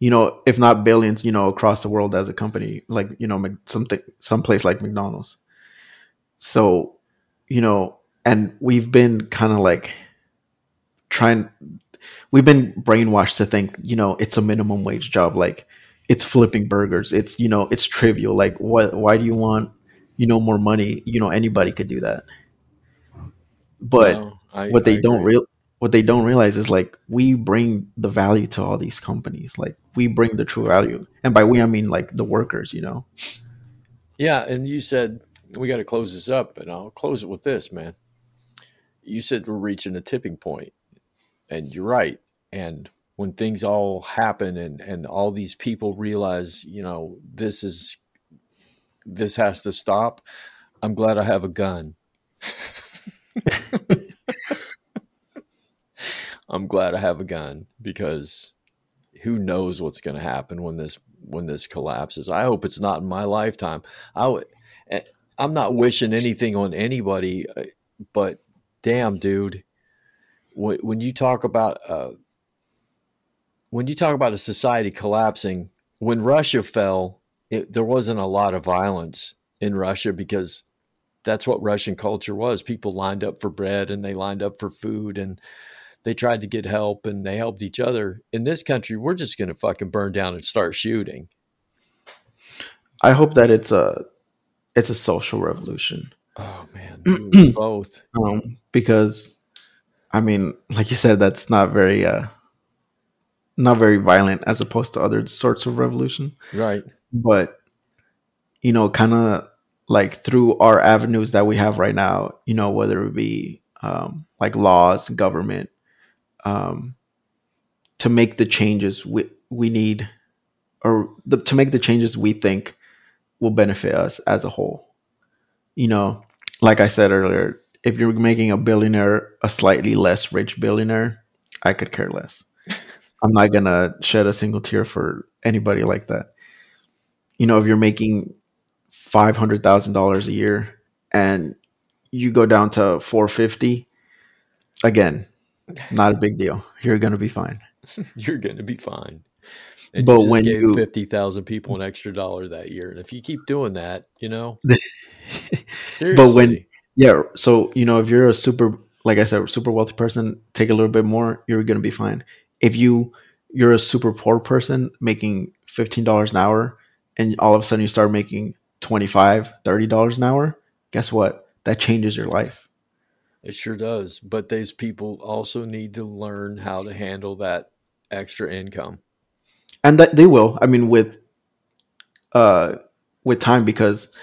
You know if not billions you know across the world as a company like you know something someplace like mcdonald's. So you know and we've been kind of like trying we've been brainwashed to think you know it's a minimum wage job. Like it's flipping burgers. It's you know it's trivial. Like what why do you want you know more money you know anybody could do that. But No, I, what they I don't real what they don't realize is like we bring the value to all these companies. Like we bring the true value. And by we i mean like the workers you know? Yeah, and you said we got to close this up, and I'll close it with this, man. You said we're reaching a tipping point, and you're right. And when things all happen, and and all these people realize, you know, this is this has to stop. I'm glad I have a gun. I'm glad I have a gun because who knows what's going to happen when this when this collapses. I hope it's not in my lifetime. I w- eh, I'm not wishing anything on anybody, uh, but damn, dude, when, when you talk about uh, when you talk about a society collapsing, when Russia fell, it, there wasn't a lot of violence in Russia because that's what Russian culture was. People lined up for bread and they lined up for food and they tried to get help and they helped each other. In this country, we're just going to fucking burn down and start shooting. i hope that it's a it's a social revolution Oh man, dude, both. um because i mean like you said that's not very uh not very violent as opposed to other sorts of revolution Right. But you know kind of like through our avenues that we have right now you know whether it be um, like laws government um, to make the changes we, we need or the, to make the changes we think will benefit us as a whole. You know like i said earlier if you're making a billionaire a slightly less rich billionaire i could care less. I'm not gonna shed a single tear for anybody like that you know if you're making $500000 a year and you go down to 450 again not a big deal you're gonna be fine You're going to be fine. And But you when you- 50,000 people an extra dollar that year. And if you keep doing that, you know, seriously. but when yeah so you know if you're a super like i said super wealthy person take a little bit more you're gonna be fine if you you're a super poor person making $15 an hour and all of a sudden you start making 25 $30 an hour guess what that changes your life It sure does. But these people also need to learn how to handle that extra income. and that they will i mean with uh with time because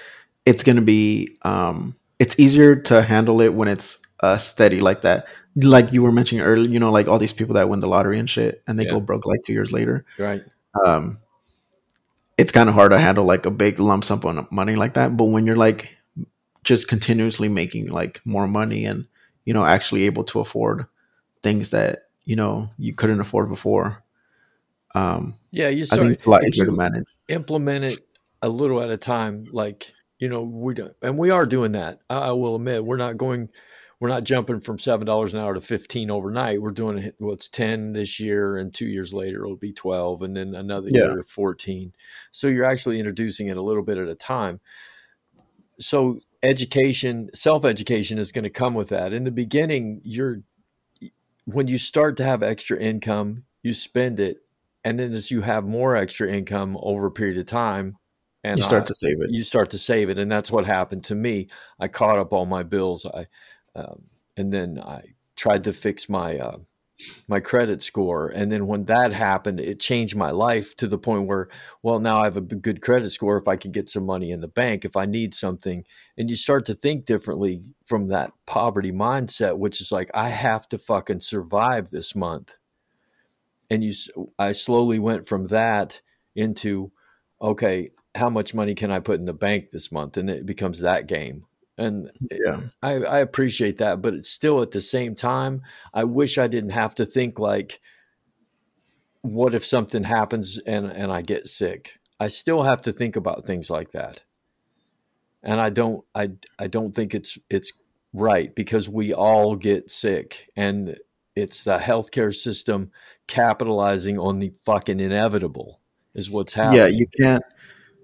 it's going to be um it's easier to handle it when it's uh steady like that like you were mentioning earlier you know like all these people that win the lottery and shit and they Yeah. go broke like two years later Right. um it's kind of hard to handle like a big lump sum of money like that but when you're like just continuously making like more money and you know actually able to afford things that you know you couldn't afford before um Yeah. You i start, think it's a lot easier to manage implement it a little at a time like you know we don't and we are doing that i, I will admit we're not going we're not jumping from seven dollars an hour to 15 overnight. We're doing what's 10 this year and two years later it'll be 12 and then another Yeah. year 14 so you're actually introducing it a little bit at a time. So education self-education is going to come with that. In the beginning you're when you start to have extra income you spend it and then as you have more extra income over a period of time and you start I- to save it. you start to save it and that's what happened to me. I caught up all my bills. I um, and then i tried to fix my uh, my credit score. And then when that happened it changed my life to the point where well now i have a good credit score if i could get some money in the bank if i need something. And you start to think differently from that poverty mindset which is like i have to fucking survive this month. And you i slowly went from that into okay how much money can i put in the bank this month? And it becomes that game and yeah I, I appreciate that, but it's still at the same time, I wish I didn't have to think like, what if something happens and, and I get sick? I still have to think about things like that. And I don't I I don't think it's it's right because we all get sick and it's the healthcare system capitalizing on the fucking inevitable is what's happening. yeah you can't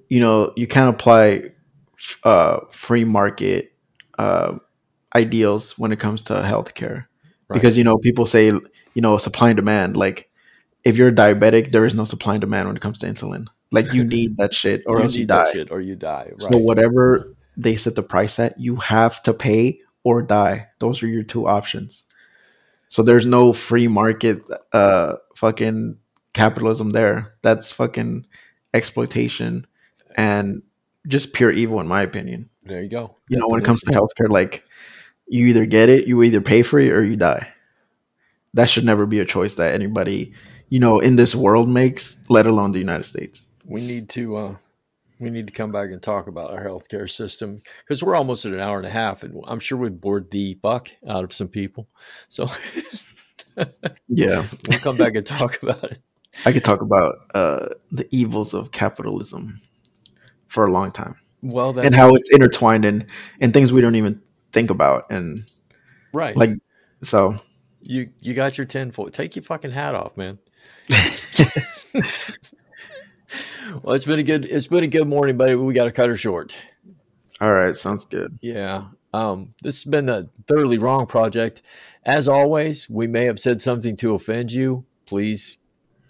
you know you can't apply uh free market uh ideals when it comes to healthcare because you know people say you know supply and demand. Like if you're diabetic, there is no supply and demand when it comes to insulin. Like you need that shit or you else you die. or you die. Right. So whatever they set the price at, you have to pay or die. Those are your two options. So there's no free market uh fucking capitalism there. That's fucking exploitation and just pure evil in my opinion. there you go. You know, when it comes to healthcare, like you either get it, you either pay for it or you die. That should never be a choice that anybody, you know, in this world makes, let alone the United States. we need to uh we need to come back and talk about our healthcare system because we're almost at an hour and a half and i'm sure we bored the fuck out of some people so Yeah. we'll come back and talk about it I could talk about uh, the evils of capitalism for a long time. Well that's and how it's intertwined in in things we don't even think about and right. like so. You you got your 10 for take your fucking hat off man. Well it's been a good it's been a good morning buddy we got to cut her short. All right. Sounds good. Yeah. Um, this has been the Thoroughly Wrong Project. As always, we may have said something to offend you. Please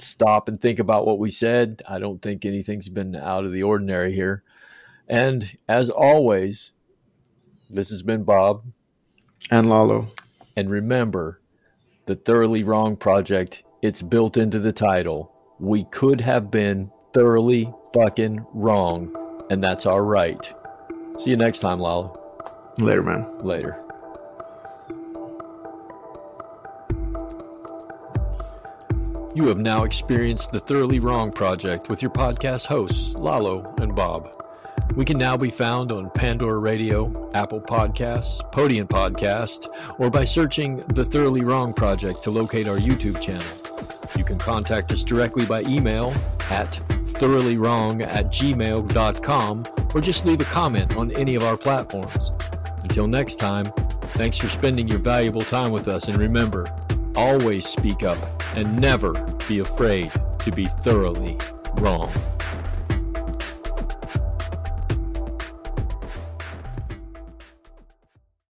stop and think about what we said. I don't think anything's been out of the ordinary here. And as always, this has been Bob. and Lalo And remember, the Thoroughly Wrong Project, it's built into the title. We could have been thoroughly fucking wrong, and that's our right. See you next time, Lalo. later man Later. You have now experienced the Thoroughly Wrong Project with your podcast hosts, Lalo and Bob. We can now be found on Pandora Radio, Apple Podcasts, Podium Podcast, or by searching the Thoroughly Wrong Project to locate our YouTube channel. You can contact us directly by email at thoroughly.wrong at gmail.com or just leave a comment on any of our platforms. Until next time, thanks for spending your valuable time with us and remember, always speak up and never be afraid to be thoroughly wrong.